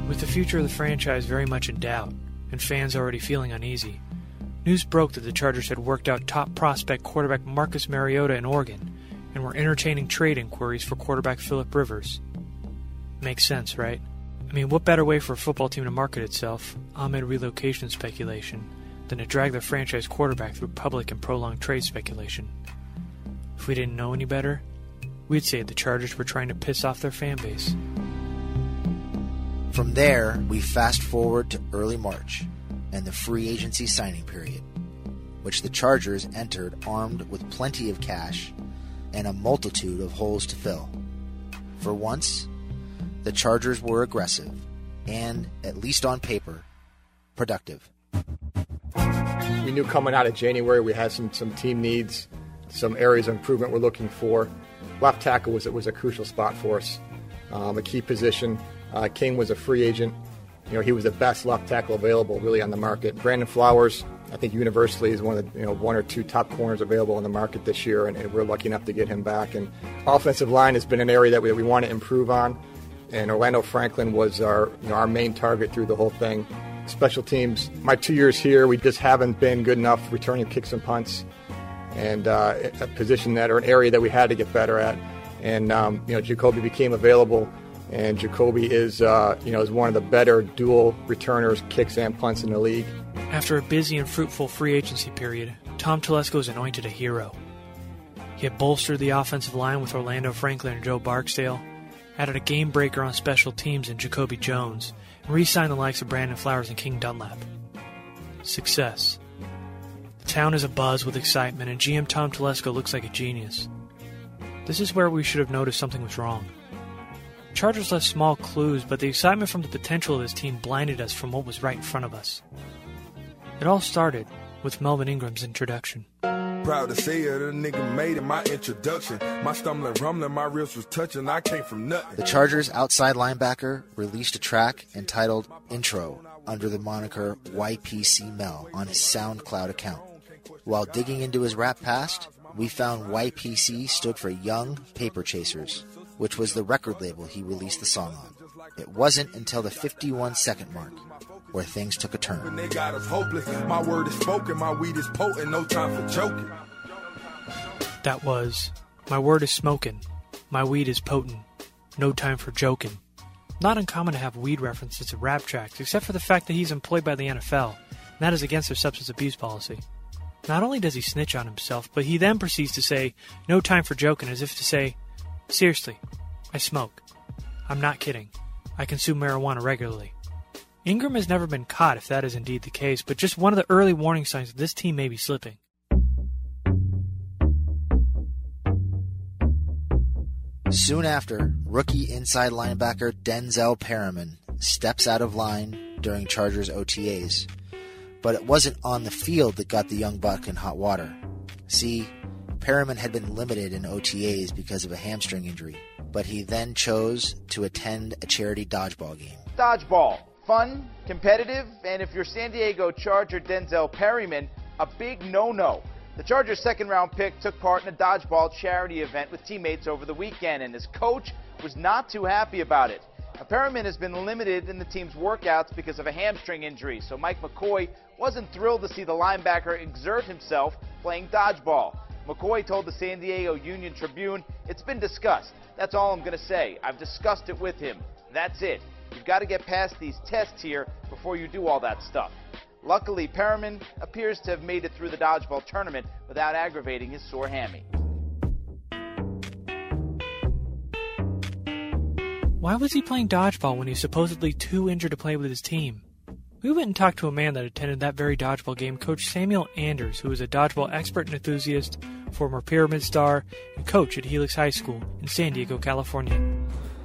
With the future of the franchise very much in doubt, and fans already feeling uneasy, news broke that the Chargers had worked out top prospect quarterback Marcus Mariota in Oregon and were entertaining trade inquiries for quarterback Philip Rivers. Makes sense, right? I mean, what better way for a football team to market itself, amid relocation speculation, than to drag their franchise quarterback through public and prolonged trade speculation? If we didn't know any better, we'd say the Chargers were trying to piss off their fan base. From there, we fast forward to early March and the free agency signing period, which the Chargers entered armed with plenty of cash and a multitude of holes to fill. For once, the Chargers were aggressive and, at least on paper, productive. We knew coming out of January we had some, some team needs, some areas of improvement we're looking for. Left tackle was, was a crucial spot for us, um, a key position. Uh, King was a free agent. You know, he was the best left tackle available really on the market. Brandon Flowers, I think universally is one of the you know one or two top corners available in the market this year, and, and we're lucky enough to get him back. And offensive line has been an area that we, we want to improve on. And Orlando Franklin was our you know, our main target through the whole thing. Special teams, my two years here, we just haven't been good enough returning kicks and punts, and uh, a position that or an area that we had to get better at. And um, you know, Jacoby became available and Jacoby is, uh, you know, is one of the better dual returners, kicks and punts in the league. After a busy and fruitful free agency period, Tom Telesco is anointed a hero. He had bolstered the offensive line with Orlando Franklin and Joe Barksdale, added a game breaker on special teams in Jacoby Jones, and re-signed the likes of Brandon Flowers and King Dunlap. Success. The town is abuzz with excitement, and GM Tom Telesco looks like a genius. This is where we should have noticed something was wrong. Chargers left small clues, but the excitement from the potential of his team blinded us from what was right in front of us. It all started with Melvin Ingram's introduction. Proud to say it, a nigga made it my introduction. My stomach rumbling, my ribs was touching, I came from nothing. The Chargers outside linebacker released a track entitled Intro under the moniker YPC Mel on his SoundCloud account. While digging into his rap past, we found YPC stood for Young Paper Chasers, which was the record label he released the song on. It wasn't until the 51 second mark where things took a turn. They got us hopeless. My word is spoken, my weed is potent, no time for joking. That was My Word is Smokin', My Weed is Potent, No Time for Joking. Not uncommon to have weed references to rap tracks, except for the fact that he's employed by the NFL, and that is against their substance abuse policy. Not only does he snitch on himself, but he then proceeds to say, No time for joking, as if to say, Seriously, I smoke. I'm not kidding. I consume marijuana regularly. Ingram has never been caught if that is indeed the case, but just one of the early warning signs that this team may be slipping. Soon after, rookie inside linebacker Denzel Perryman steps out of line during Chargers OTAs. But it wasn't on the field that got the young buck in hot water. See, Perryman had been limited in OTAs because of a hamstring injury, but he then chose to attend a charity dodgeball game. Dodgeball. Fun, competitive, and if you're San Diego Charger Denzel Perryman, a big no no. The Chargers' second round pick took part in a dodgeball charity event with teammates over the weekend, and his coach was not too happy about it. Perryman has been limited in the team's workouts because of a hamstring injury, so Mike McCoy wasn't thrilled to see the linebacker exert himself playing dodgeball. McCoy told the San Diego Union Tribune, It's been discussed. That's all I'm going to say. I've discussed it with him. That's it. You've got to get past these tests here before you do all that stuff. Luckily, Perryman appears to have made it through the dodgeball tournament without aggravating his sore hammy. Why was he playing dodgeball when he's supposedly too injured to play with his team? We went and talked to a man that attended that very dodgeball game, Coach Samuel Anders, who is a dodgeball expert and enthusiast, former pyramid star, and coach at Helix High School in San Diego, California.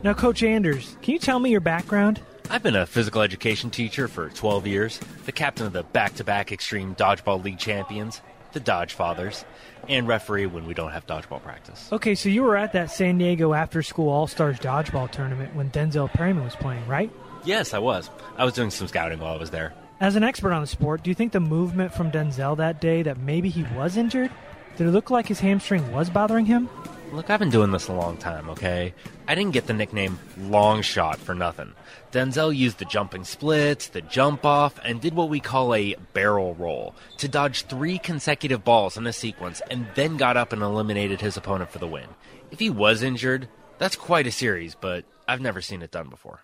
Now, Coach Anders, can you tell me your background? I've been a physical education teacher for 12 years, the captain of the back to back Extreme Dodgeball League champions, the Dodge Fathers, and referee when we don't have dodgeball practice. Okay, so you were at that San Diego After School All Stars dodgeball tournament when Denzel Perryman was playing, right? Yes, I was. I was doing some scouting while I was there. As an expert on the sport, do you think the movement from Denzel that day that maybe he was injured? Did it look like his hamstring was bothering him? Look, I've been doing this a long time, okay? I didn't get the nickname Long Shot for nothing. Denzel used the jumping splits, the jump off, and did what we call a barrel roll to dodge three consecutive balls in a sequence and then got up and eliminated his opponent for the win. If he was injured, that's quite a series, but I've never seen it done before.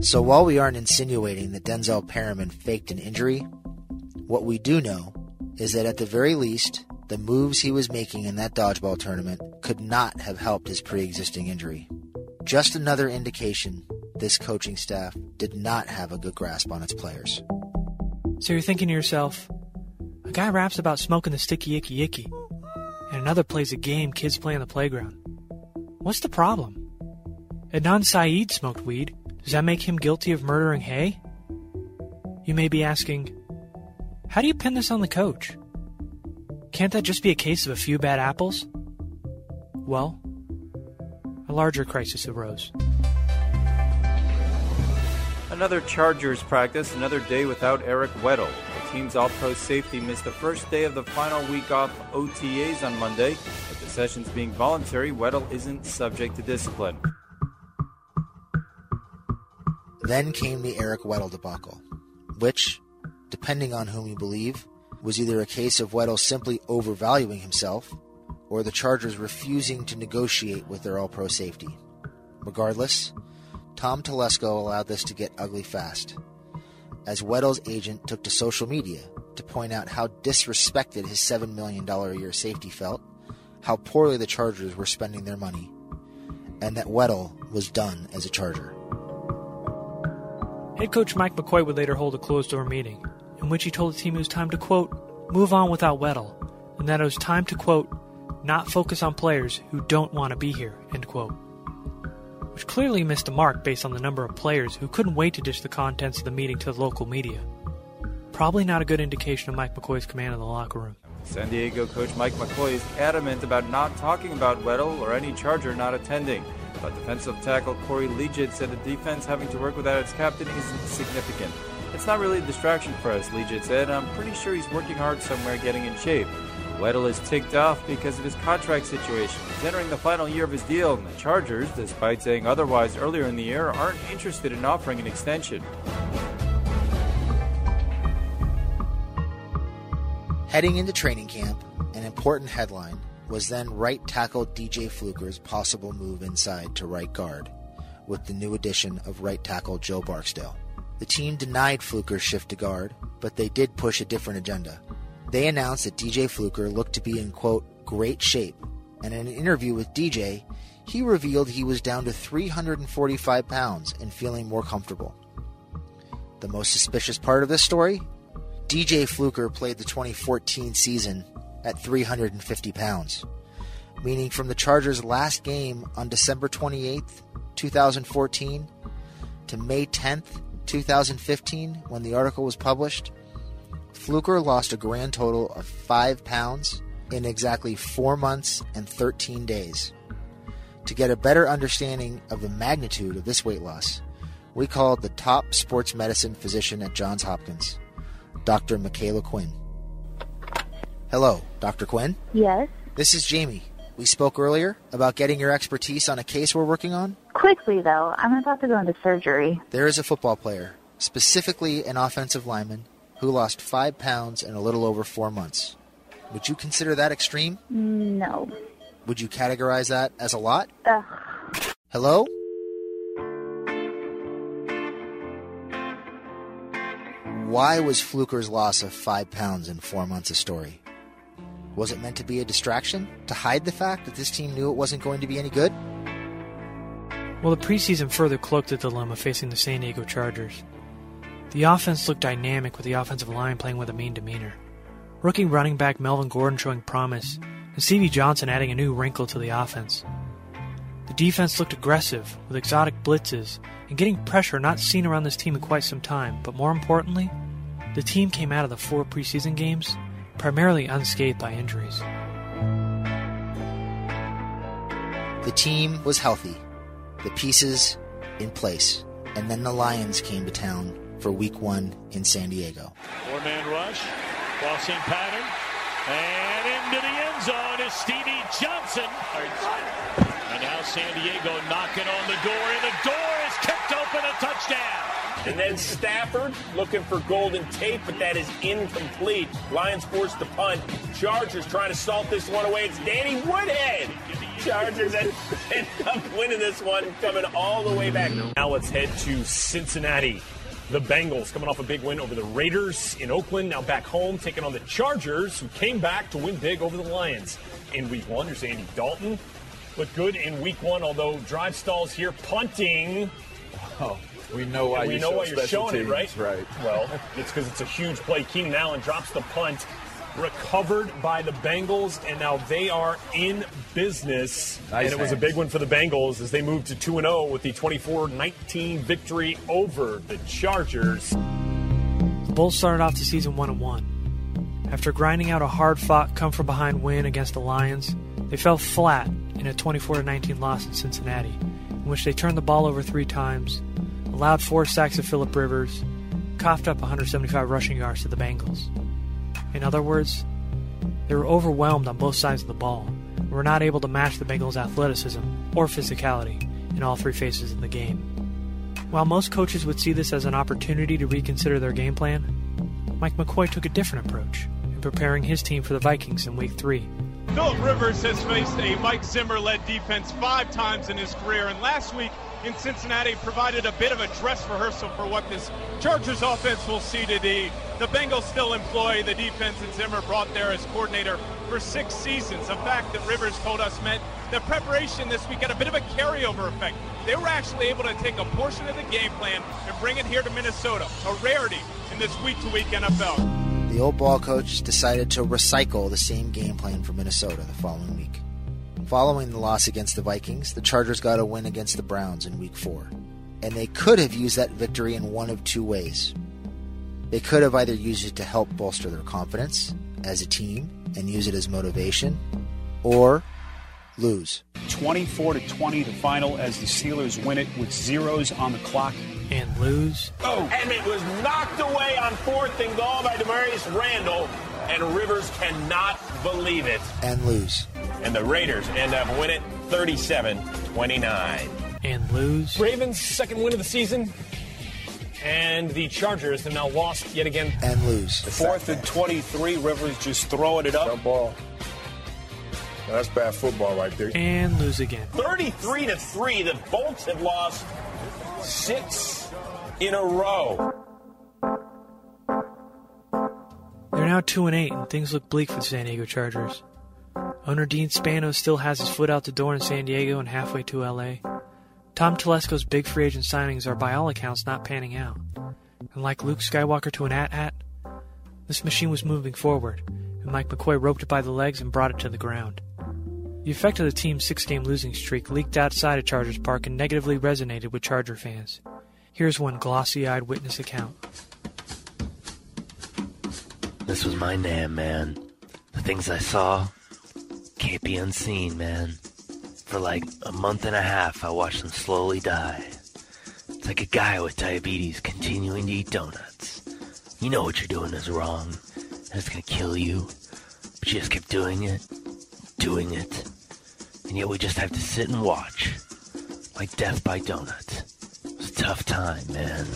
So while we aren't insinuating that Denzel Perryman faked an injury, what we do know is that at the very least, the moves he was making in that dodgeball tournament could not have helped his pre existing injury. Just another indication this coaching staff did not have a good grasp on its players. So you're thinking to yourself, a guy raps about smoking the sticky icky icky, and another plays a game kids play on the playground. What's the problem? Adnan Syed smoked weed. Does that make him guilty of murdering Hae? You may be asking, how do you pin this on the coach? Can't that just be a case of a few bad apples? Well, a larger crisis arose. Another Chargers practice, another day without Eric Weddle. The team's all pro safety missed the first day of the final week off OTAs on Monday. With the sessions being voluntary, Weddle isn't subject to discipline. Then came the Eric Weddle debacle, which, depending on whom you believe, was either a case of Weddle simply overvaluing himself or the Chargers refusing to negotiate with their all pro safety. Regardless, Tom Telesco allowed this to get ugly fast, as Weddle's agent took to social media to point out how disrespected his $7 million a year safety felt, how poorly the Chargers were spending their money, and that Weddle was done as a Charger. Head coach Mike McCoy would later hold a closed door meeting, in which he told the team it was time to, quote, move on without Weddle, and that it was time to, quote, not focus on players who don't want to be here, end quote. Which clearly missed the mark based on the number of players who couldn't wait to dish the contents of the meeting to the local media. Probably not a good indication of Mike McCoy's command of the locker room. San Diego coach Mike McCoy is adamant about not talking about Weddle or any Charger not attending. But defensive tackle Corey Liuget said the defense having to work without its captain isn't significant. It's not really a distraction for us, Liuget said. I'm pretty sure he's working hard somewhere getting in shape. Weddle is ticked off because of his contract situation. He's entering the final year of his deal, and the Chargers, despite saying otherwise earlier in the year, aren't interested in offering an extension. Heading into training camp, an important headline was then right tackle DJ Fluker's possible move inside to right guard with the new addition of right tackle Joe Barksdale. The team denied Fluker's shift to guard, but they did push a different agenda. They announced that DJ Fluker looked to be in quote great shape, and in an interview with DJ, he revealed he was down to 345 pounds and feeling more comfortable. The most suspicious part of this story? DJ Fluker played the 2014 season at 350 pounds, meaning from the Chargers' last game on December 28th, 2014, to May 10th, 2015, when the article was published, Fluker lost a grand total of 5 pounds in exactly 4 months and 13 days. To get a better understanding of the magnitude of this weight loss, we called the top sports medicine physician at Johns Hopkins, Dr. Michaela Quinn. Hello, Dr. Quinn. Yes. This is Jamie. We spoke earlier about getting your expertise on a case we're working on. Quickly, though, I'm about to go into surgery. There is a football player, specifically an offensive lineman, who lost five pounds in a little over four months. Would you consider that extreme? No. Would you categorize that as a lot? Ugh. Hello? Why was Fluker's loss of five pounds in four months a story? Was it meant to be a distraction? To hide the fact that this team knew it wasn't going to be any good? Well, the preseason further cloaked the dilemma facing the San Diego Chargers. The offense looked dynamic with the offensive line playing with a mean demeanor. Rookie running back Melvin Gordon showing promise, and Stevie Johnson adding a new wrinkle to the offense. The defense looked aggressive, with exotic blitzes, and getting pressure not seen around this team in quite some time, but more importantly, the team came out of the four preseason games primarily unscathed by injuries. The team was healthy, the pieces in place, and then the Lions came to town for week one in San Diego. Four man rush, crossing pattern, and into the end zone is Stevie Johnson. And now San Diego knocking on the door, and the door kicked a touchdown. And then Stafford looking for Golden Tate, but that is incomplete. Lions forced the punt. Chargers trying to salt this one away. It's Danny Woodhead. Chargers end up winning this one, coming all the way back. Now let's head to Cincinnati. The Bengals coming off a big win over the Raiders in Oakland, now back home, taking on the Chargers, who came back to win big over the Lions in week one. There's Andy Dalton. Looked good in week one, although drive stalls here, punting. Oh, we know why we you know show why you're special showing it, right? Right. Well, it's because it's a huge play. Keenan Allen drops the punt, recovered by the Bengals, and now they are in business. Nice and it was a big one for the Bengals as they moved to 2 and 0 with the 24 19 victory over the Chargers. The Bulls started off the season 1 and 1. After grinding out a hard fought, come from behind win against the Lions, they fell flat in a 24 19 loss in Cincinnati, in which they turned the ball over three times, allowed four sacks of Philip Rivers, coughed up 175 rushing yards to the Bengals. In other words, they were overwhelmed on both sides of the ball and were not able to match the Bengals' athleticism or physicality in all three phases of the game. While most coaches would see this as an opportunity to reconsider their game plan, Mike McCoy took a different approach in preparing his team for the Vikings in Week 3. Philip Rivers has faced a Mike Zimmer led defense five times in his career, and last week in Cincinnati provided a bit of a dress rehearsal for what this Chargers offense will see today. The Bengals still employ the defense that Zimmer brought there as coordinator for six seasons, a fact that Rivers told us meant that preparation this week had a bit of a carryover effect. They were actually able to take a portion of the game plan and bring it here to Minnesota, a rarity in this week-to-week NFL. The old ball coach decided to recycle the same game plan for Minnesota the following week. Following the loss against the Vikings, the Chargers got a win against the Browns in week four. And they could have used that victory in one of two ways. They could have either used it to help bolster their confidence as a team and use it as motivation, or lose. 24 to 20, the final as the Steelers win it with zeros on the clock. And lose. Oh, and it was knocked away on fourth and goal by Damarious Randall, and Rivers cannot believe it. And lose. And the Raiders end up winning 37 29. And lose. Ravens' second win of the season. And the Chargers have now lost yet again. And lose. Fourth and 23, Rivers just throwing it up. Jump ball. That's bad football right there. And lose again. 33 to 3. The Bolts have lost six in a row. They're now 2 and 8, and things look bleak for the San Diego Chargers. Owner Dean Spanos still has his foot out the door in San Diego and halfway to LA. Tom Telesco's big free agent signings are, by all accounts, not panning out. And like Luke Skywalker to an AT-AT, this machine was moving forward, and Mike McCoy roped it by the legs and brought it to the ground. The effect of the team's six-game losing streak leaked outside of Chargers Park and negatively resonated with Charger fans. Here's one glossy-eyed witness account. This was my name, man. The things I saw can't be unseen, man. For like a month and a half, I watched them slowly die. It's like a guy with diabetes continuing to eat donuts. You know what you're doing is wrong, and it's gonna kill you. But you just keep doing it, doing it, and yet we just have to sit and watch. Like death by donut. It's a tough time, man.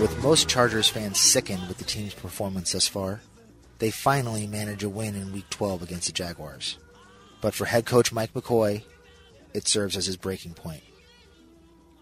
With most Chargers fans sickened with the team's performance thus far, they finally manage a win in Week 12 against the Jaguars. But for head coach Mike McCoy, it serves as his breaking point.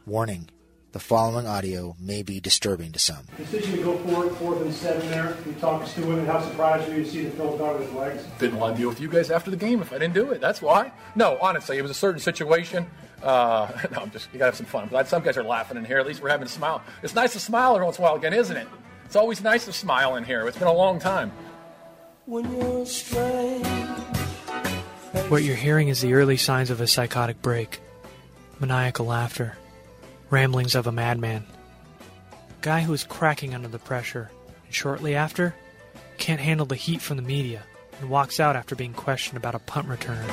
Warning the following audio may be disturbing to some. Decision to go forward, fourth and seven there. You talk us through it. How surprised were you to see the Phil dog with his legs? Didn't want to deal with you guys after the game if I didn't do it. That's why. No, honestly, it was a certain situation. Uh, [laughs] no, I'm just, you gotta have some fun. But some guys are laughing in here. At least we're having a smile. It's nice to smile every once in a while again, isn't it? It's always nice to smile in here. It's been a long time. When you're strange. What you're hearing is the early signs of a psychotic break maniacal laughter, ramblings of a madman. A guy who is cracking under the pressure, and shortly after, can't handle the heat from the media and walks out after being questioned about a punt return.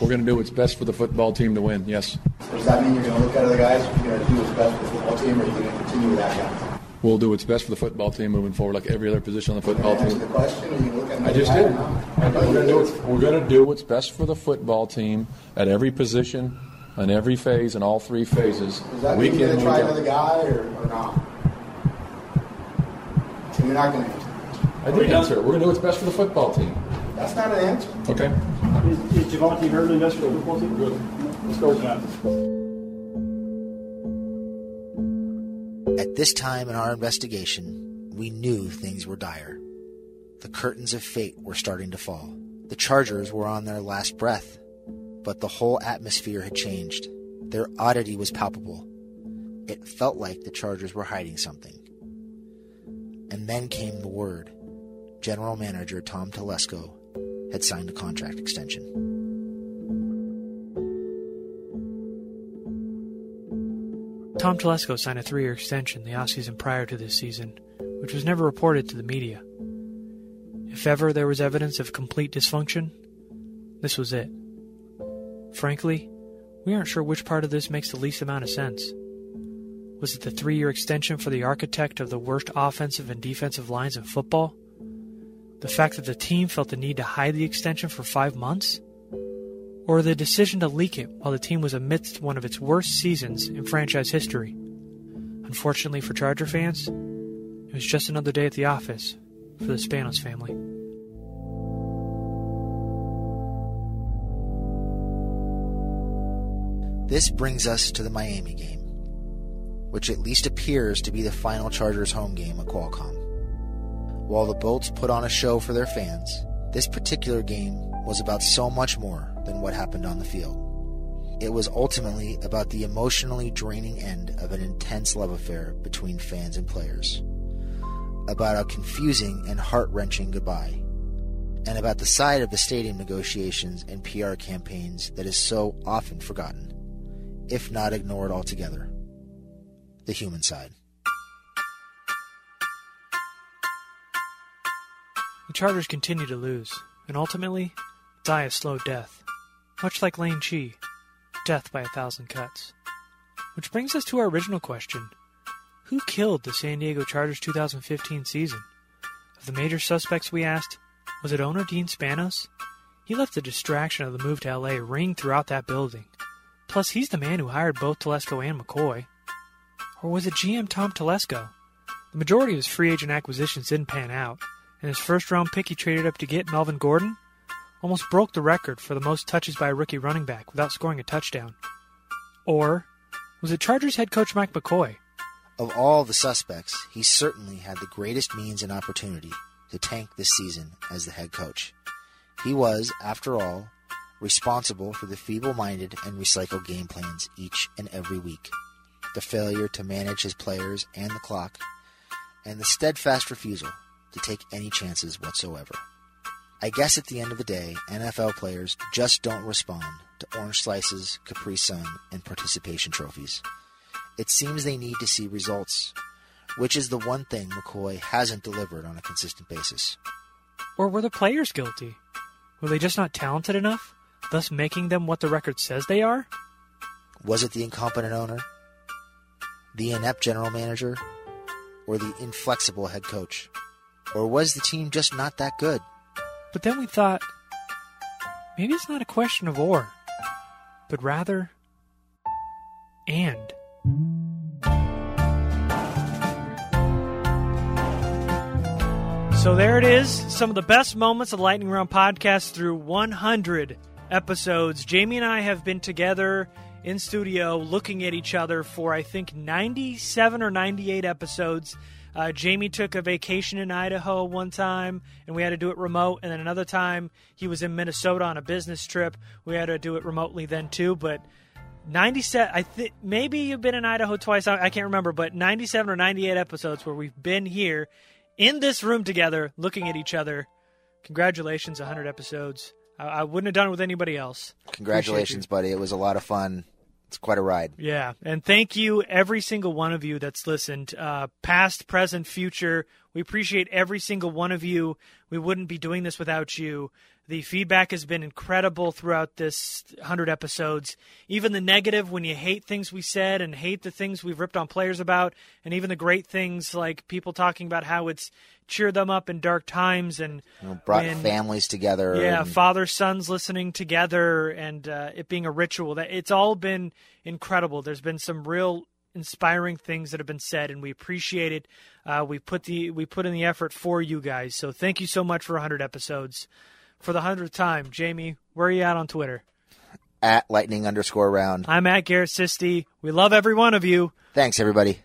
We're going to do what's best for the football team to win, yes. Does that mean you're going to look at other guys? You're going to do what's best for the football team, or are you going to continue with that guy? We'll do what's best for the football team moving forward, like every other position on the football team. the question, you going to look at I just did. or not? We're going to do what's- we're going to do what's best for the football team at every position, on every phase, in all three phases. Does that week mean you're going to try another guy, or, or not? And you're not going to answer. I did answer. it. We're going to do what's best for the football team. That's not an answer. Okay. Is, is Javontee Herndon best for the football team? Good. Let's go with that. At this time in our investigation, we knew things were dire. The curtains of fate were starting to fall. The Chargers were on their last breath, but the whole atmosphere had changed. Their oddity was palpable. It felt like the Chargers were hiding something. And then came the word General Manager Tom Telesco had signed a contract extension. Tom Telesco signed a three year extension the offseason prior to this season, which was never reported to the media. If ever there was evidence of complete dysfunction, this was it. Frankly, we aren't sure which part of this makes the least amount of sense. Was it the three year extension for the architect of the worst offensive and defensive lines in football? The fact that the team felt the need to hide the extension for five months? Or the decision to leak it while the team was amidst one of its worst seasons in franchise history? Unfortunately for Charger fans, it was just another day at the office for the Spanos family. This brings us to the Miami game, which at least appears to be the final Chargers home game at Qualcomm. While the Bolts put on a show for their fans, this particular game was about so much more than what happened on the field. It was ultimately about the emotionally draining end of an intense love affair between fans and players, about a confusing and heart wrenching goodbye, and about the side of the stadium negotiations and PR campaigns that is so often forgotten if not ignored altogether. The human side. The Chargers continue to lose, and ultimately die a slow death, much like lingchi, death by a thousand cuts. Which brings us to our original question Who killed the San Diego Chargers 2015 season? Of the major suspects we asked, was it owner Dean Spanos? He left the distraction of the move to LA ring throughout that building. Plus, he's the man who hired both Telesco and McCoy. Or was it GM Tom Telesco? The majority of his free agent acquisitions didn't pan out, and his first round pick he traded up to get, Melvin Gordon, almost broke the record for the most touches by a rookie running back without scoring a touchdown. Or was it Chargers head coach Mike McCoy? Of all the suspects, he certainly had the greatest means and opportunity to tank this season as the head coach. He was, after all, responsible for the feeble minded and recycled game plans each and every week, the failure to manage his players and the clock, and the steadfast refusal to take any chances whatsoever. I guess at the end of the day, NFL players just don't respond to orange slices, Capri Sun, and participation trophies. It seems they need to see results, which is the one thing McCoy hasn't delivered on a consistent basis. Or were the players guilty? Were they just not talented enough, thus making them what the record says they are? Was it the incompetent owner, the inept general manager, or the inflexible head coach? Or was the team just not that good? But then we thought, maybe it's not a question of or, but rather, and. So there it is. Some of the best moments of the Lightning Round podcast through 100 episodes. Jamie and I have been together in studio looking at each other for, I think, 97 or 98 episodes. Uh, Jamie took a vacation in Idaho one time, and we had to do it remote. And then another time, he was in Minnesota on a business trip. We had to do it remotely then too. But 97, I think maybe you've been in Idaho twice. I, I can't remember, but 97 or 98 episodes where we've been here in this room together, looking at each other. Congratulations, 100 episodes. I, I wouldn't have done it with anybody else. Congratulations, buddy. It was a lot of fun. It's quite a ride. Yeah, and thank you every single one of you that's listened, uh, past, present, future. We appreciate every single one of you. We wouldn't be doing this without you. The feedback has been incredible throughout this 100 episodes. Even the negative, when you hate things we said and hate the things we've ripped on players about, and even the great things like people talking about how it's cheered them up in dark times and You know, brought when- families together. yeah, and- father sons listening together and uh, it being a ritual. That it's all been incredible. There's been some real inspiring things that have been said, and we appreciate it. Uh, we put the we put in the effort for you guys. So thank you so much for 100 episodes. For the hundredth time, Jamie, where are you at on Twitter? at lightning underscore round. I'm at Garrett Sisti. We love every one of you. Thanks, everybody.